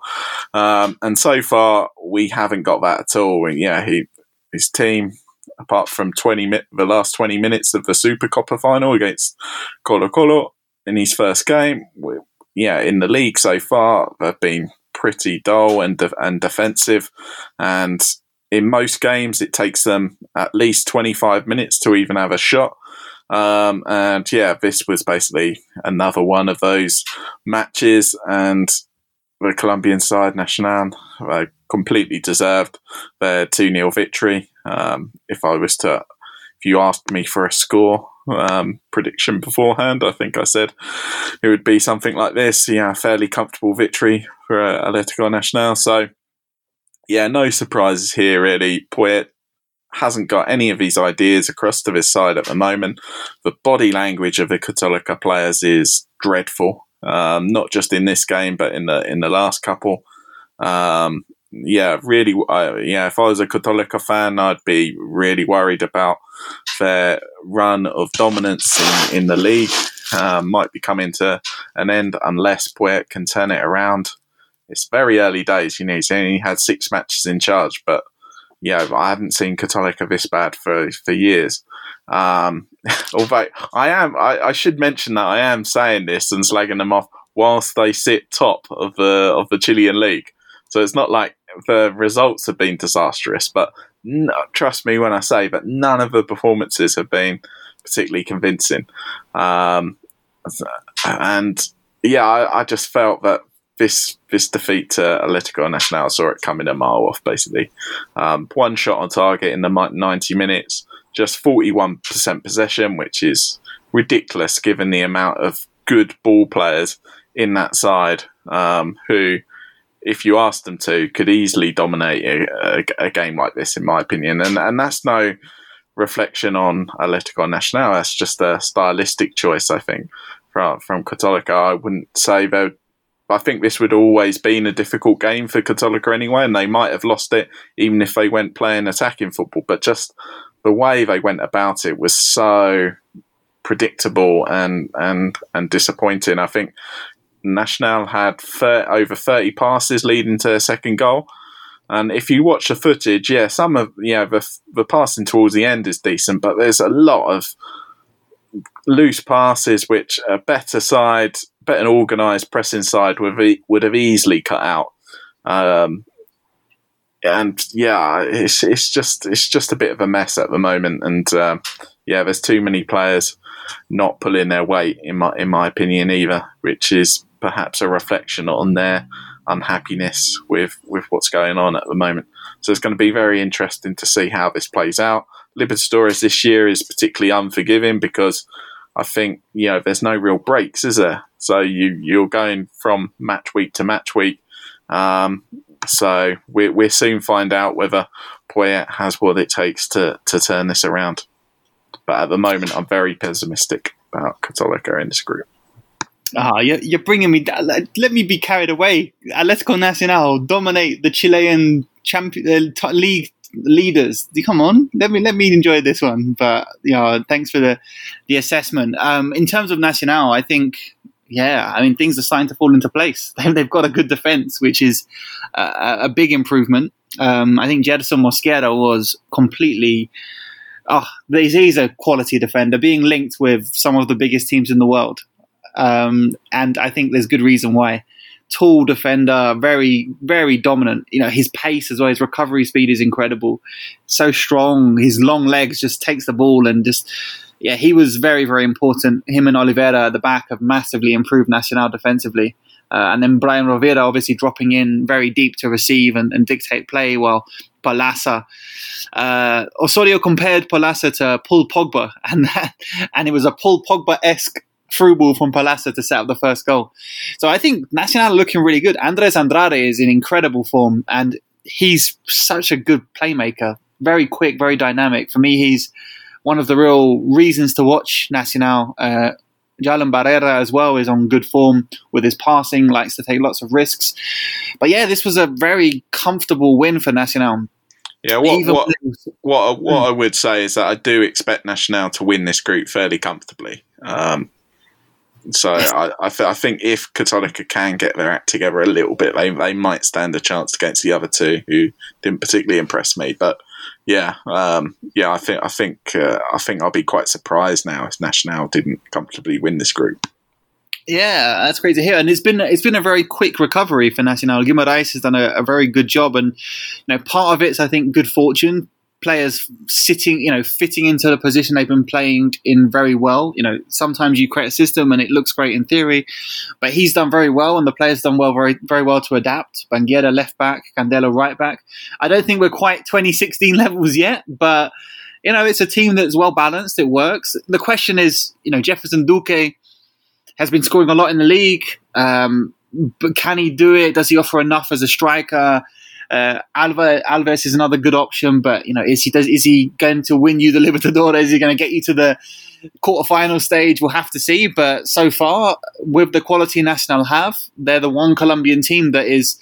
Um, and so far, we haven't got that at all. And yeah, he his team apart from 20 mi- the last 20 minutes of the Super Copa final against Colo Colo. in his first game. Yeah, in the league so far, they've been pretty dull and de- and defensive, and in most games it takes them at least 25 minutes to even have a shot. Um, and yeah, this was basically another one of those matches, and the Colombian side, Nacional, uh, completely deserved their 2 0 victory. Um, if I was to, if you asked me for a score um, prediction beforehand, I think I said it would be something like this. Yeah, fairly comfortable victory for uh, Atletico Nacional. So, yeah, no surprises here, really. Poyet hasn't got any of these ideas across to his side at the moment. The body language of the Católica players is dreadful. Um, not just in this game, but in the in the last couple. Um, yeah, really, uh, yeah. If I was a Católica fan, I'd be really worried about their run of dominance in, in the league. Um, might be coming to an end unless Poyet can turn it around. It's very early days, you know. He's only had six matches in charge, but yeah, I haven't seen Católica this bad for for years. Um, (laughs) although I am, I, I, should mention that I am saying this and slagging them off whilst they sit top of the of the Chilean league. So it's not like the results have been disastrous, but trust me when I say that none of the performances have been particularly convincing. Um, and yeah, I, I, just felt that this this defeat to Atletico Nacional saw it coming a mile off. Basically, um, one shot on target in the ninety minutes, just forty one percent possession, which is ridiculous given the amount of good ball players in that side um, who if you asked them to, could easily dominate a, a, game like this, in my opinion. And and that's no reflection on Atletico Nacional. That's just a stylistic choice, I think, from from Católica. I wouldn't say though. I think this would always been a difficult game for Católica anyway, and they might have lost it even if they went playing attacking football. But just the way they went about it was so predictable and and and disappointing. I think Nacional had over 30 passes leading to a second goal. And if you watch the footage, yeah, some of yeah the the passing towards the end is decent, but there's a lot of loose passes which a better side, better organised pressing side would would have easily cut out. Um, and yeah, it's it's just it's just a bit of a mess at the moment, and uh, yeah, there's too many players not pulling their weight in my in my opinion either, which is perhaps a reflection on their unhappiness with with what's going on at the moment. So it's going to be very interesting to see how this plays out. Libertadores this year is particularly unforgiving because I think you know there's no real breaks, is there? So you you're going from match week to match week. Um, so we we'll soon find out whether Poyet has what it takes to to turn this around. But at the moment, I'm very pessimistic about Católica in this group. Ah, you're, you're bringing me down. Let me be carried away. Atletico Nacional dominate the Chilean champion uh, league leaders. Come on, let me let me enjoy this one. But you know, thanks for the the assessment. Um, in terms of Nacional, I think yeah, I mean things are starting to fall into place. (laughs) They've got a good defense, which is a, a big improvement. Um, I think Yerson Mosquera was completely. Oh, he's a quality defender, being linked with some of the biggest teams in the world. Um, and I think there's good reason why. Tall defender, very, very dominant. You know, his pace as well, his recovery speed is incredible. So strong. His long legs just takes the ball and just, yeah, he was very, very important. Him and Olivera at the back have massively improved Nacional defensively. Uh, and then Brian Rovira obviously dropping in very deep to receive and, and dictate play while Perlaza. Uh, Osorio compared Perlaza to Paul Pogba, (laughs) and that, and it was a Paul Pogba esque through ball from Perlaza to set up the first goal. So I think Nacional are looking really good. Andres Andrade is in incredible form, and he's such a good playmaker. Very quick, very dynamic. For me, he's one of the real reasons to watch Nacional. Uh, Jarlan Barrera as well is on good form with his passing, likes to take lots of risks. But yeah, this was a very comfortable win for Nacional. Yeah, what what, what, what I would say is that I do expect Nacional to win this group fairly comfortably. Um, so I, I, th- I, think if Católica can get their act together a little bit, they, they might stand a chance against the other two who didn't particularly impress me. But yeah, um, yeah, I think I think uh, I think I'll be quite surprised now if National didn't comfortably win this group. Yeah, that's great to hear. And it's been it's been a very quick recovery for Nacional. Guimaraes has done a, a, very good job, and you know part of it's I think good fortune. Players sitting, you know, fitting into the position they've been playing in very well. You know, sometimes you create a system and it looks great in theory, but he's done very well, and the players done well, very very well to adapt. Banguera left back, Candelo right back. I don't think we're quite 2016 (laughs) levels yet, but you know, it's a team that's well balanced. It works. The question is, you know, Jefferson Duque has been scoring a lot in the league. Um, but can he do it? Does he offer enough as a striker? Uh, Alva, Alves is another good option, but you know, is he does, is he going to win you the (laughs) Libertadores? Is he going to get you to the quarterfinal stage? We'll have to see. But so far, with the quality Nacional have, they're the one Colombian team that is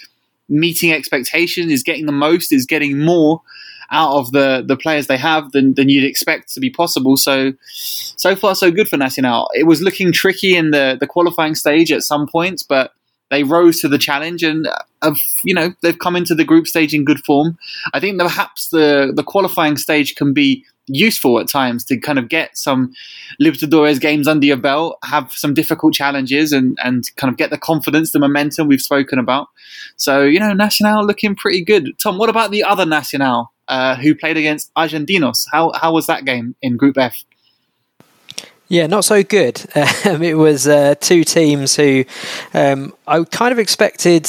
meeting expectations, is getting the most, is getting more out of the the players they have than, than you'd expect to be possible. So so far so good for Nacional. It was looking tricky in the the qualifying stage at some points, but they rose to the challenge and have, you know they've come into the group stage in good form. I think perhaps the the qualifying stage can be useful at times to kind of get some Libertadores games under your belt, have some difficult challenges, and and kind of get the confidence, the momentum we've spoken about. So you know, Nacional looking pretty good. Tom, what about the other Nacional? uh, who played against Argentinos. How how was that game in Group F? Yeah, not so good. (laughs) Um, it was uh, two teams who um, I kind of expected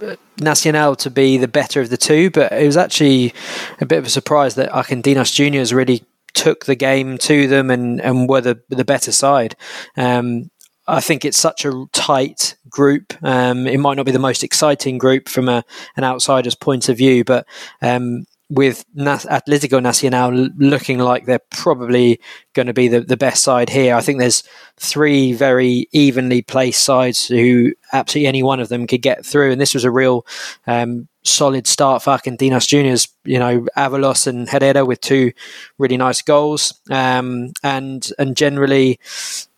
uh, Nacional to be the better of the two, but it was actually a bit of a surprise that Argentinos Juniors really took the game to them and, and were the, the better side. Um, I think it's such a tight group. Um, it might not be the most exciting group from a, an outsider's point of view, but um, with Atletico Nacional looking like they're probably going to be the, the best side here. I think there's three very evenly placed sides who absolutely any one of them could get through. And this was a real um, solid start for Argentinos Juniors. You know, Avalos and Herrera with two really nice goals, um, and and generally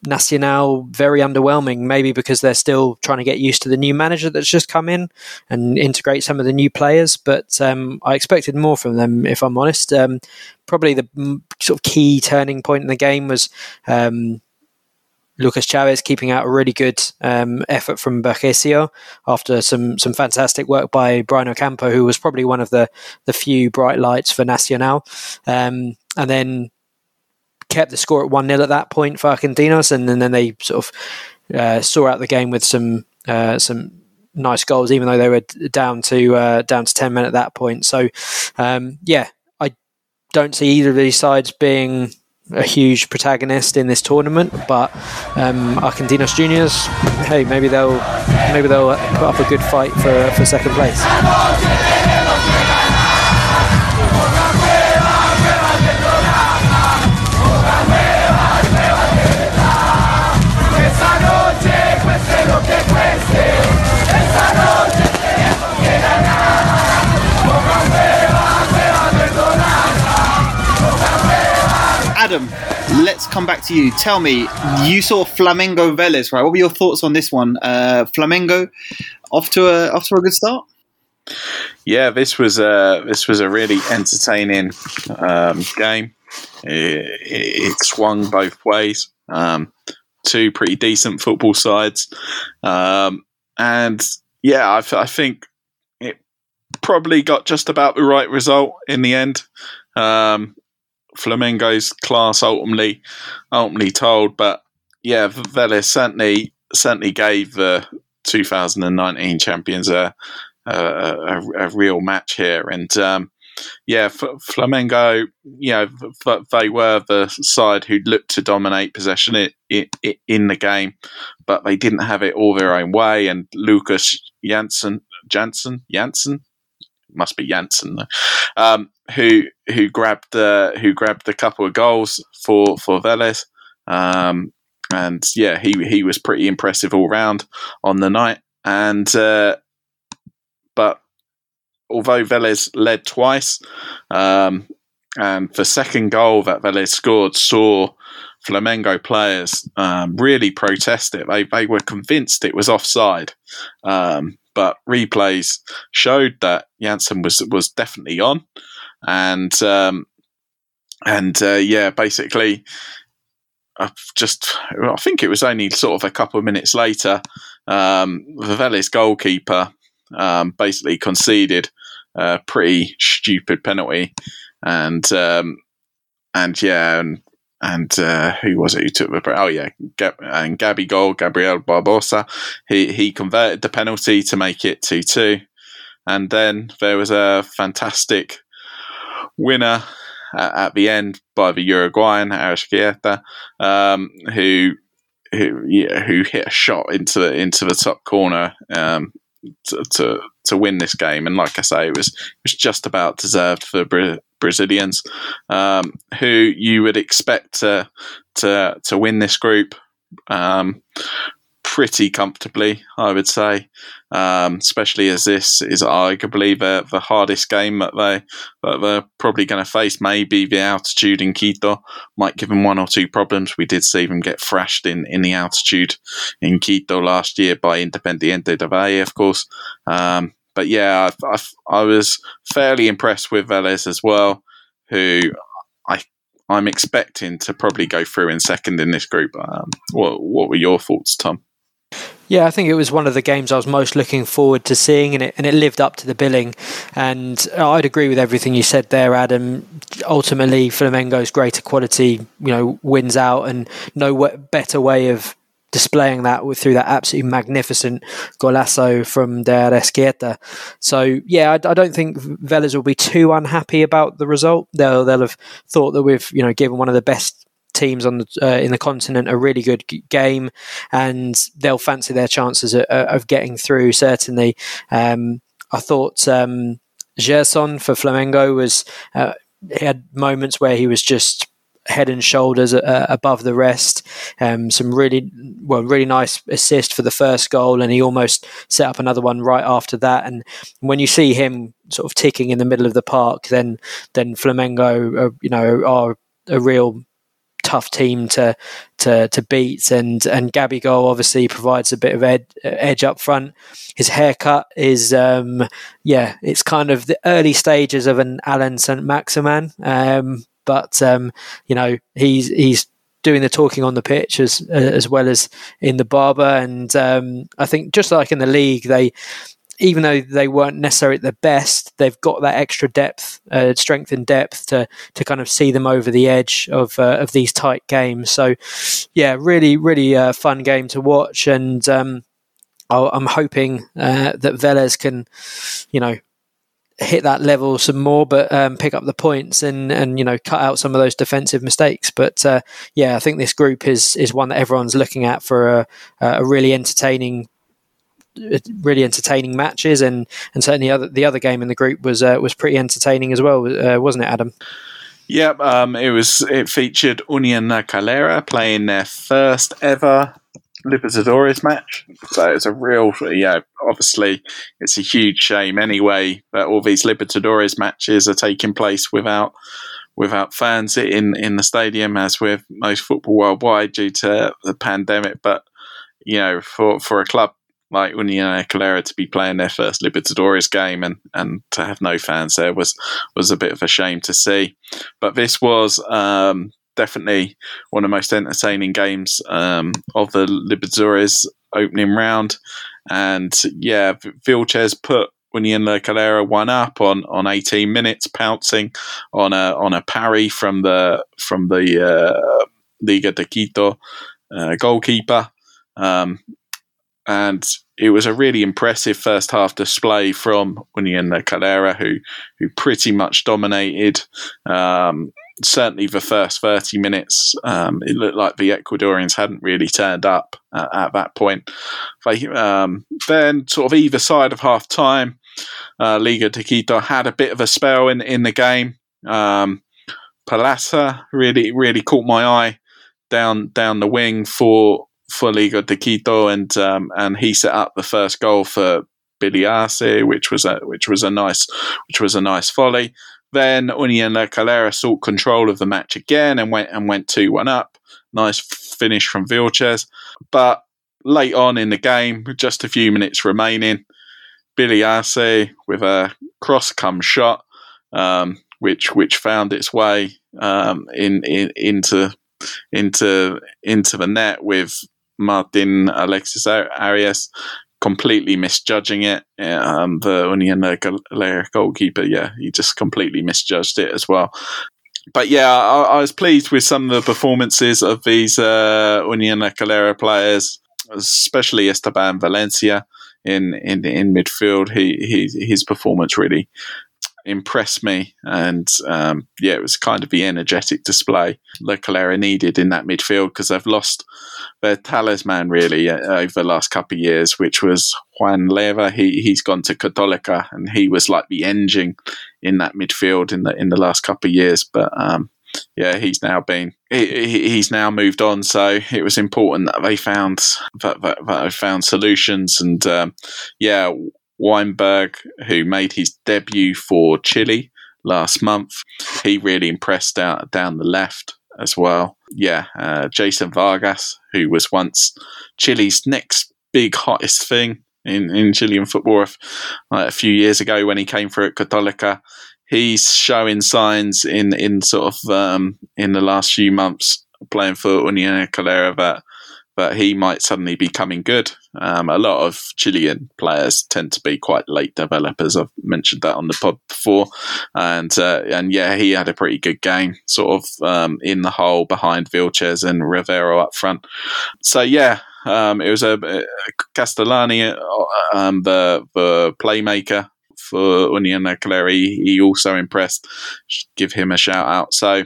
Nacional very underwhelming. Maybe because they're still trying to get used to the new manager that's just come in and integrate some of the new players. But um, I expected more from them, if I'm honest. Um, probably the sort of key turning point in the game was. Um, Lucas Chaves keeping out a really good um, effort from Bergesio after some some fantastic work by Brian Ocampo, who was probably one of the the few bright lights for Nacional. Um, and then kept the score at 1 0 at that point for Argentinos, and, then they sort of uh, saw out the game with some uh, some nice goals, even though they were down to uh, down to 10 men at that point. So, um, yeah, don't see either of these sides being a huge protagonist in this tournament. But um, Argentinos Juniors, hey, maybe they'll maybe they'll put up a good fight for for second place. Adam, let's come back to you. Tell me, you saw Flamengo Vélez, right? What were your thoughts on this one? Uh, Flamengo off to a off to a good start. Yeah, this was a this was a really entertaining um, game. It, it, swung both ways. Um, two pretty decent football sides, um, and yeah, I, I, think it probably got just about the right result in the end. Um, Flamengo's class ultimately ultimately told. But yeah, Vélez certainly certainly gave the 2019 champions a a, a, a real match here, and um, yeah, Flamengo, you know, they were the side who looked to dominate possession in, in, in the game, but they didn't have it all their own way. And Lucas Janson, Janson, Janson, must be Janson, um, who who grabbed uh, who grabbed a couple of goals for for Vélez, um, and yeah, he he was pretty impressive all round on the night. And uh, but although Vélez led twice, um, and the second goal that Vélez scored saw Flamengo players um, really protest it. They they were convinced it was offside. Um, but replays showed that Janson was was definitely on, and um, and uh, yeah, basically just, I think it was only sort of a couple of minutes later, um, goalkeeper um, basically conceded a pretty stupid penalty, and um, and yeah, and and uh, who was it who took the oh yeah Gab- and Gabigol Gabriel Barbosa. He he converted the penalty to make it 2-2 and then there was a fantastic winner at, the end by the Uruguayan Arrascaeta um, who who yeah, who hit a shot into the into the top corner um, to, to, to win this game. And like I say it was it was just about deserved for Bra- Brazilians, um, who you would expect to to to win this group um, pretty comfortably, I would say. Um, especially as this is arguably the, the hardest game that they that they're probably going to face. Maybe the altitude in Quito might give them one or two problems. We did see them get thrashed in, in the altitude in Quito last year by Independiente de Valle, of course. Um, but yeah, I, I, I, was fairly impressed with Vélez as well, who I I'm expecting to probably go through in second in this group. Um, what what were your thoughts, Tom? Yeah, I think it was one of the games I was most looking forward to seeing, and it and it lived up to the billing. And uh, I'd agree with everything you said there, Adam. Ultimately, Flamengo's greater quality, you know, wins out, and no better way of displaying that through that absolutely magnificent golazo from De Arrascaeta. So yeah, I, I, don't think Vélez will be too unhappy about the result. They'll they'll have thought that we've you know given one of the best teams on the uh, in the continent a really good game, and they'll fancy their chances of, of getting through. Certainly, um, I thought. Um, Gerson for Flamengo was uh, he had moments where he was just head and shoulders uh, above the rest. Um, some really well, really nice assist for the first goal, and he almost set up another one right after that. And when you see him sort of ticking in the middle of the park, then then Flamengo, uh, you know, are a real tough team to to to beat. And and Gabigol obviously provides a bit of ed, edge up front. His haircut is um, yeah, it's kind of the early stages of an Allan Saint-Maximin. Um, but um, you know he's he's doing the talking on the pitch as as well as in the barber. And um, I think just like in the league, they even though they weren't necessarily the best, they've got that extra depth, uh, strength and depth to to kind of see them over the edge of uh, of these tight games. So, yeah, really, really uh, fun game to watch, and um, I'm hoping uh, that Vélez can, you know, hit that level some more, but um, pick up the points and and you know cut out some of those defensive mistakes. But uh, yeah, I think this group is is one that everyone's looking at for a, a really entertaining. Really entertaining matches, and and certainly other, the other game in the group was uh, was pretty entertaining as well, uh, wasn't it, Adam? Yep, um, it was. It featured Union Calera playing their first ever Libertadores match. So it's a real, yeah, obviously it's a huge shame anyway that all these Libertadores matches are taking place without without fans in in the stadium, as with most football worldwide due to the pandemic. But you know, for for a club like Union Calera to be playing their first Libertadores game and, and to have no fans there was was a bit of a shame to see. But this was um, definitely one of the most entertaining games um, of the Libertadores opening round. And yeah, Vilches put Union Calera one up on, on 18 minutes, pouncing on a on a parry from the from the uh, Liga de Quito uh, goalkeeper. Um, and it was a really impressive first half display from Union Calera, who who pretty much dominated. Um, certainly the first 30 minutes, um, it looked like the Ecuadorians hadn't really turned up uh, at that point. They, um, then, sort of either side of half time, uh, Liga de Quito had a bit of a spell in, in the game. Um, Perlaza really, really caught my eye down down the wing for Liga de Quito, and um, and he set up the first goal for Billy Arce, which was a which was a nice which was a nice volley. Then Union La Calera sought control of the match again and went and went two one up. Nice finish from Vilches, but late on in the game, with just a few minutes remaining, Billy Arce with a cross come shot, um, which which found its way um, in, in into into into the net with Martin Alexis Arias completely misjudging it. Um, the Union goalkeeper, yeah, he just completely misjudged it as well. But yeah, I, I was pleased with some of the performances of these uh, Union Calera players, especially Esteban Valencia in in in midfield. He, he his performance really impressed me. And um, yeah, it was kind of the energetic display Le Calera needed in that midfield because they've lost their talisman really uh, over the last couple of years, which was Juan Leiva. He he's gone to Católica and he was like the engine in that midfield in the in the last couple of years. But um, yeah, he's now been he, he's now moved on. So it was important that they found that, that, that they found solutions. And um, yeah, Weinberg, who made his debut for Chile last month. He really impressed out down the left as well. Yeah, uh, Jeisson Vargas, who was once Chile's next big hottest thing in, in Chilean football a few years ago when he came through at Católica. He's showing signs in in sort of um, in the last few months playing for Unión Calera that but he might suddenly be coming good. Um, a lot of Chilean players tend to be quite late developers. I've mentioned that on the pod before, and uh, and yeah, he had a pretty good game, sort of um, in the hole behind Vilches and Rivero up front. So yeah. Um, it was a, a Castellani, uh, um, the the playmaker for Union Calera. He also impressed. Should give him a shout out. So,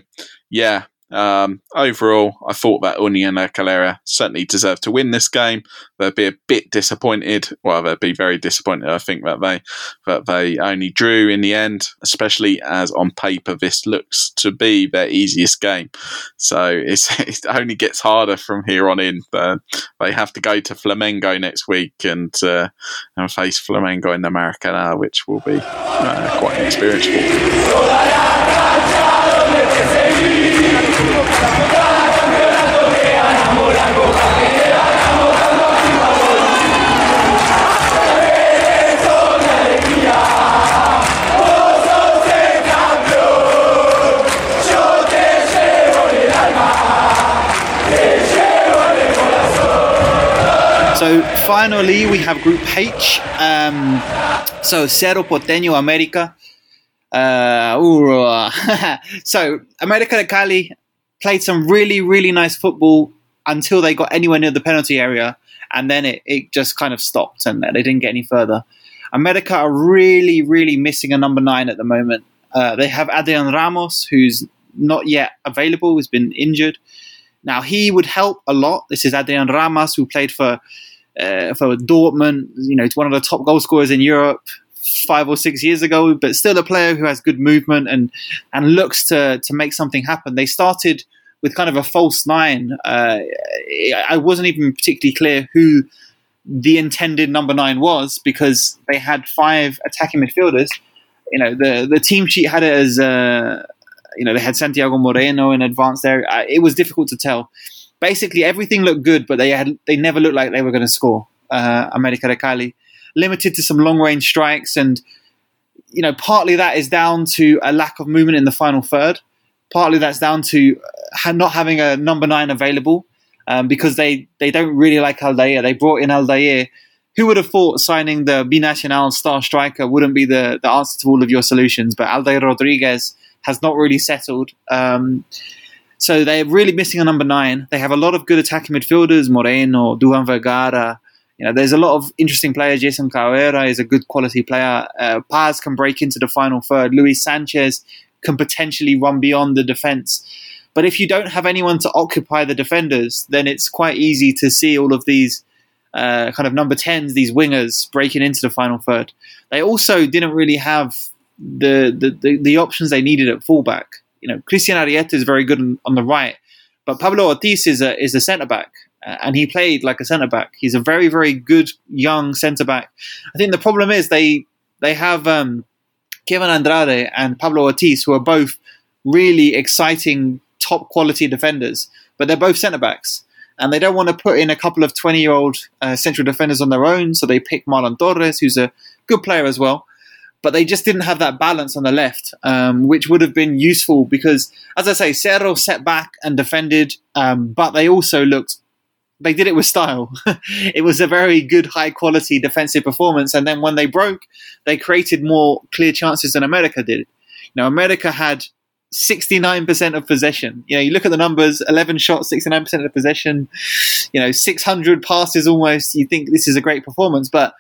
yeah, um, overall, I thought that Union Calera certainly deserved to win this game. They'd be a bit disappointed. Well, they'd be very disappointed. I think that they that they only drew in the end, especially as on paper this looks to be their easiest game. So (laughs) it only gets harder from here on in. They have to go to Flamengo next week and uh, and face Flamengo in the Maracanã, which will be uh, quite an experience for them. So finally, we have Group H. Um, so Cerro Porteño America. Uh, (laughs) so America de Cali played some really, really nice football until they got anywhere near the penalty area, and then it, it just kind of stopped and they didn't get any further. America are really, really missing a number nine at the moment. Uh, they have Adrian Ramos, who's not yet available, has been injured. Now he would help a lot. This is Adrian Ramos, who played for uh, for Dortmund. You know, he's one of the top goal scorers in Europe five or six years ago, but still a player who has good movement and and looks to to make something happen. They started with kind of a false nine. Uh, I wasn't even particularly clear who the intended number nine was because they had five attacking midfielders. You know, the the team sheet had it as uh, you know they had Santiago Moreno in advance there. Uh, it was difficult to tell. Basically, everything looked good, but they had they never looked like they were going to score. Uh, America de Cali limited to some long range strikes, and you know partly that is down to a lack of movement in the final third. Partly that's down to uh, not having a number nine available um, because they, they don't really like Aldair. They brought in Aldair. Who would have thought signing the Binacional star striker wouldn't be the, the answer to all of your solutions? But Aldair Rodriguez has not really settled. Um, so they're really missing a number nine. They have a lot of good attacking midfielders, Moreno, Duván Vergara, you know, there's a lot of interesting players. Jason Carrera is a good quality player. Uh, Paz can break into the final third. Luis Sanchez can potentially run beyond the defense. But if you don't have anyone to occupy the defenders, then it's quite easy to see all of these uh, kind of number 10s, these wingers breaking into the final third. They also didn't really have the, the, the, the options they needed at fullback. You know, Cristian Arrieta is very good on, on the right, but Pablo Ortiz is a, is a centre back and he played like a centre back. He's a very, very good young centre back. I think the problem is they they have um, Kevin Andrade and Pablo Ortiz, who are both really exciting, top quality defenders, but they're both centre backs. And they don't want to put in a couple of 20 year old uh, central defenders on their own, so they pick Marlon Torres, who's a good player as well. but they just didn't have that balance on the left, um, which would have been useful because, as I say, Cerro set back and defended, um, but they also looked. They did it with style. (laughs) it was a very good, high quality defensive performance. And then when they broke, they created more clear chances than America did. Now, America had 69% of possession. You know, you look at the numbers 11 shots, 69% of possession, you know, 600 passes almost. You think this is a great performance, but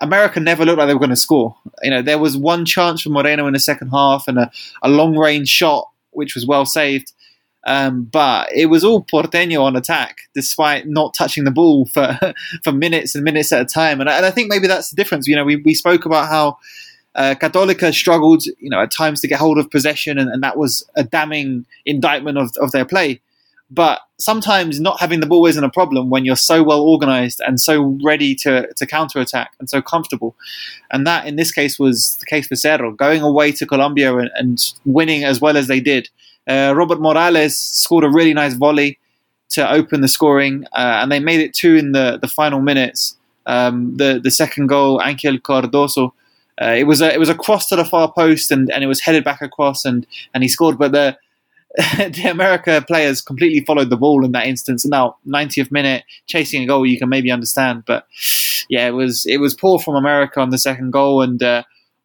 America never looked like they were going to score. You know, there was one chance for Moreno in the second half and a, a long range shot, which was well saved. Um, but it was all Porteño on attack, despite not touching the ball for (laughs) for minutes and minutes at a time. And I, and I think maybe that's the difference. You know, we, we spoke about how uh, Católica struggled, you know, at times to get hold of possession, and, and that was a damning indictment of, of their play. But sometimes not having the ball isn't a problem when you're so well organized and so ready to, to counter attack and so comfortable. And that, in this case, was the case for Cerro, going away to Colombia and, and winning as well as they did. Uh, Robert Morales scored a really nice volley to open the scoring, uh, and they made it two in the, the final minutes. Um, the the second goal, Angel Cardozo, uh, it was a it was a cross to the far post and, and it was headed back across and, and he scored. But the (laughs) the America players completely followed the ball in that instance. And now 90th minute chasing a goal you can maybe understand, but yeah, it was it was poor from America on the second goal and.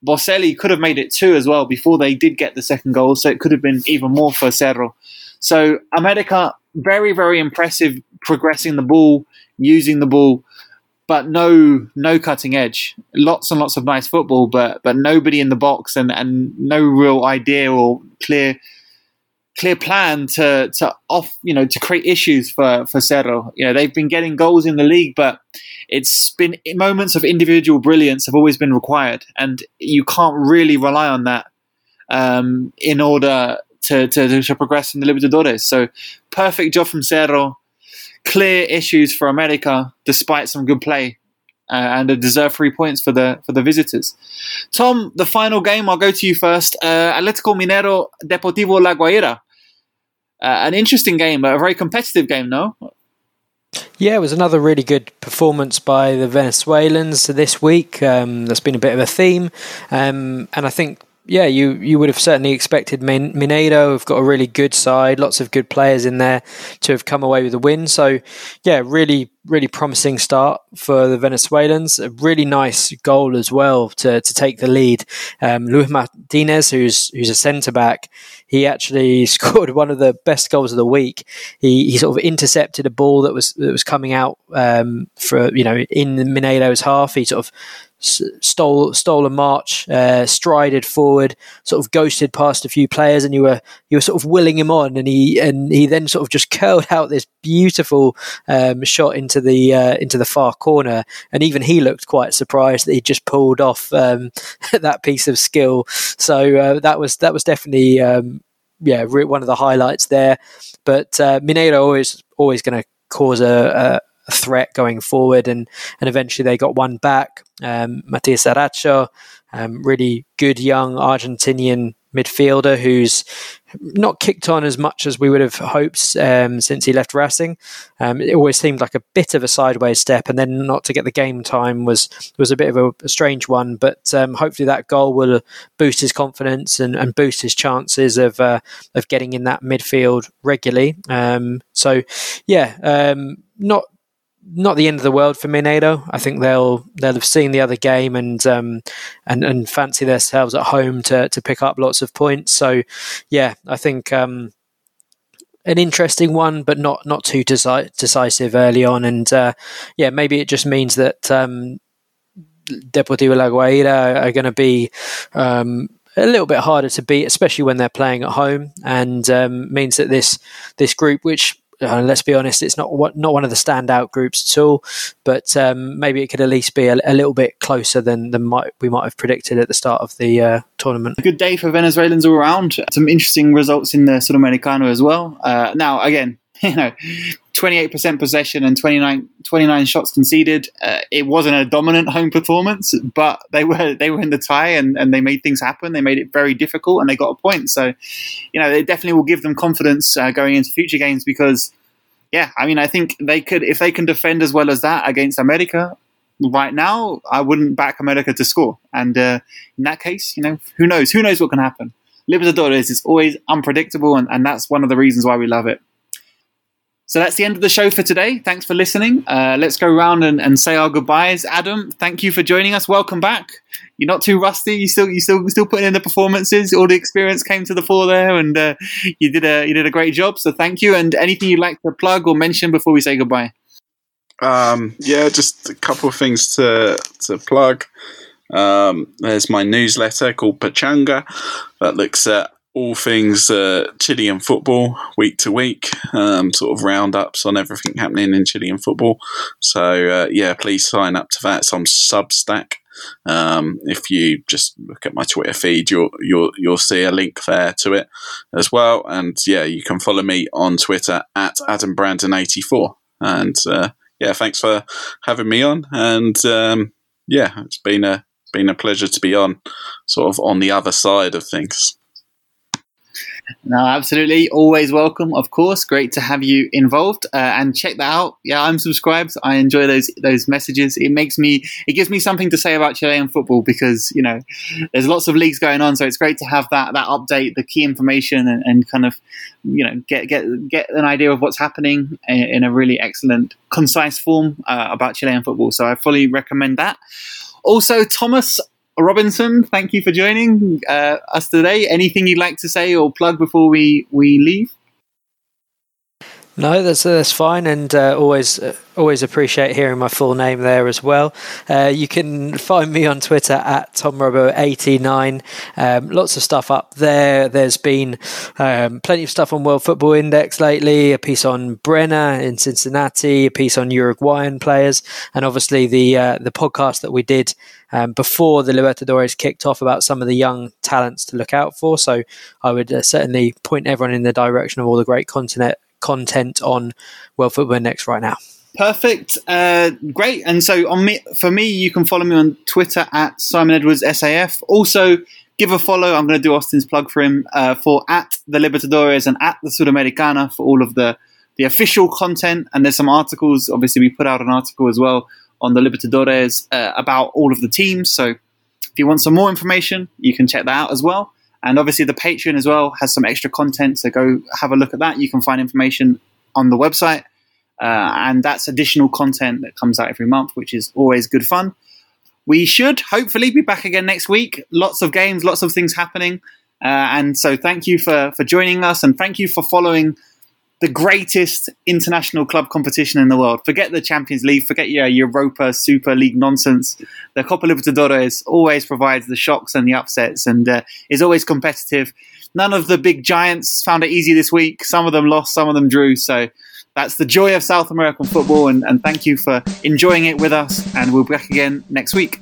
Boselli could have made it two as well before they did get the second goal, so it could have been even more for Cerro. So America, very, very impressive progressing the ball, using the ball, but no no cutting edge. Lots and lots of nice football, but but nobody in the box and, and no real idea or clear clear plan to to off you know to create issues for for Cerro. You know they've been getting goals in the league, but it's been moments of individual brilliance have always been required, and you can't really rely on that um, in order to, to to progress in the Libertadores. So perfect job from Cerro clear issues for America, despite some good play. Uh, and a deserved three points for the for the visitors. Tom, the final game. I'll go to you first. Uh, Atletico Mineiro Deportivo La Guaira. Uh, an interesting game, a very competitive game, no? Yeah, it was another really good performance by the Venezuelans this week. Um, that's been a bit of a theme, um, and I think yeah, you you would have certainly expected Min- Mineiro have got a really good side, lots of good players in there to have come away with a win. So, yeah, really really promising start for the Venezuelans. A really nice goal as well to, to take the lead. Um, Luis Martinez, who's who's a centre back, he actually (laughs) scored one of the best goals of the week. He, he sort of intercepted a ball that was that was coming out um, for you know in Mineiro's half. He sort of stole stole a march, uh, strided forward, sort of ghosted past a few players, and you were you were sort of willing him on, and he and he then sort of just curled out this beautiful um, shot into the uh, into the far corner, and even he looked quite surprised that he just pulled off um, (laughs) that piece of skill. So uh, that was that was definitely um, yeah one of the highlights there. But uh, Mineiro always always going to cause a, a threat going forward, and and eventually they got one back. Um, Matias Zaracho, um, really good young Argentinian midfielder who's not kicked on as much as we would have hoped um, since he left Racing. Um, it always seemed like a bit of a sideways step, and then not to get the game time was was a bit of a, a strange one. But um, hopefully that goal will boost his confidence and, and boost his chances of uh, of getting in that midfield regularly. Um, so yeah, um, not not the end of the world for Mineiro. I think they'll they'll have seen the other game and um, and and fancy themselves at home to to pick up lots of points. So yeah, I think um, an interesting one, but not not too deci- decisive early on. And uh, yeah, maybe it just means that um, Deportivo La Guaira are going to be. Um, a little bit harder to beat, especially when they're playing at home, and um, means that this this group, which uh, let's be honest, it's not not one of the standout groups at all. But um, maybe it could at least be a, a, little bit closer than than might, we might have predicted at the start of the uh, tournament. A good day for Venezuelans all around. Some interesting results in the Sudamericana as well. Uh, now, again, (laughs) you know, 28% possession and 29, 29 shots conceded. Uh, it wasn't a dominant home performance, but they were they were in the tie and, and they made things happen. They made it very difficult and they got a point. So, you know, it definitely will give them confidence uh, going into future games because, yeah, I mean, I think they could if they can defend as well as that against America, right now, I wouldn't back America to score. And uh, in that case, you know, who knows? Who knows what can happen? Libertadores is always unpredictable, and, and that's one of the reasons why we love it. So that's the end of the show for today. Thanks for listening. Uh, let's go around and, and, say our goodbyes. Adam, thank you for joining us. Welcome back. You're not too rusty. You still you still still putting in the performances. All the experience came to the fore there, and uh, you did a you did a great job. So thank you. And anything you'd like to plug or mention before we say goodbye? Um, yeah, just a couple of things to to plug. Um, there's my newsletter called Pachanga that looks at all things uh, Chilean football week to week, um, sort of roundups on everything happening in Chilean football. So uh, yeah, please sign up to that. It's on Substack. Um, if you just look at my Twitter feed, you'll you'll you'll see a link there to it as well. And yeah, you can follow me on Twitter at Adam Brandon eighty four. And uh, yeah, thanks for having me on. And um, yeah, it's been a been a pleasure to be on, sort of on the other side of things. No, absolutely. Always welcome, of course. Great to have you involved. Uh, and check that out. Yeah, I'm subscribed. I enjoy those those messages. It makes me, it gives me something to say about Chilean football because you know there's lots of leagues going on. So it's great to have that that update, the key information, and, and kind of you know get get get an idea of what's happening in, in a really excellent, concise form uh, about Chilean football. So I fully recommend that. Also, Thomas, Robinson, thank you for joining uh, us today. Anything you'd like to say or plug before we, we leave? No, that's that's fine, and uh, always uh, always appreciate hearing my full name there as well. Uh, you can find me on Twitter at tomrobo89. Um, lots of stuff up there. There's been um, plenty of stuff on World Football Index lately. A piece on Brenner in Cincinnati. A piece on Uruguayan players, and obviously the uh, the podcast that we did um, before the Libertadores kicked off about some of the young talents to look out for. So I would uh, certainly point everyone in the direction of all the great content content on World Football Index right now. Perfect, uh, great. And so on me, for me, you can follow me on Twitter at Simon Edwards SAF. Also, give a follow. I'm going to do Austin's plug for him uh, for at the Libertadores and at the Sudamericana for all of the the official content. And there's some articles. Obviously, we put out an article as well on the Libertadores uh, about all of the teams. So if you want some more information, you can check that out as well. And obviously, the Patreon as well has some extra content. So go have a look at that. You can find information on the website. Uh, and that's additional content that comes out every month, which is always good fun. We should hopefully be back again next week. Lots of games, lots of things happening. Uh, and so thank you for, for joining us and thank you for following the greatest international club competition in the world. Forget the Champions League, forget your Europa Super League nonsense. The Copa Libertadores always provides the shocks and the upsets and uh, is always competitive. None of the big giants found it easy this week. Some of them lost, some of them drew. So that's the joy of South American football. And, and thank you for enjoying it with us. And we'll be back again next week.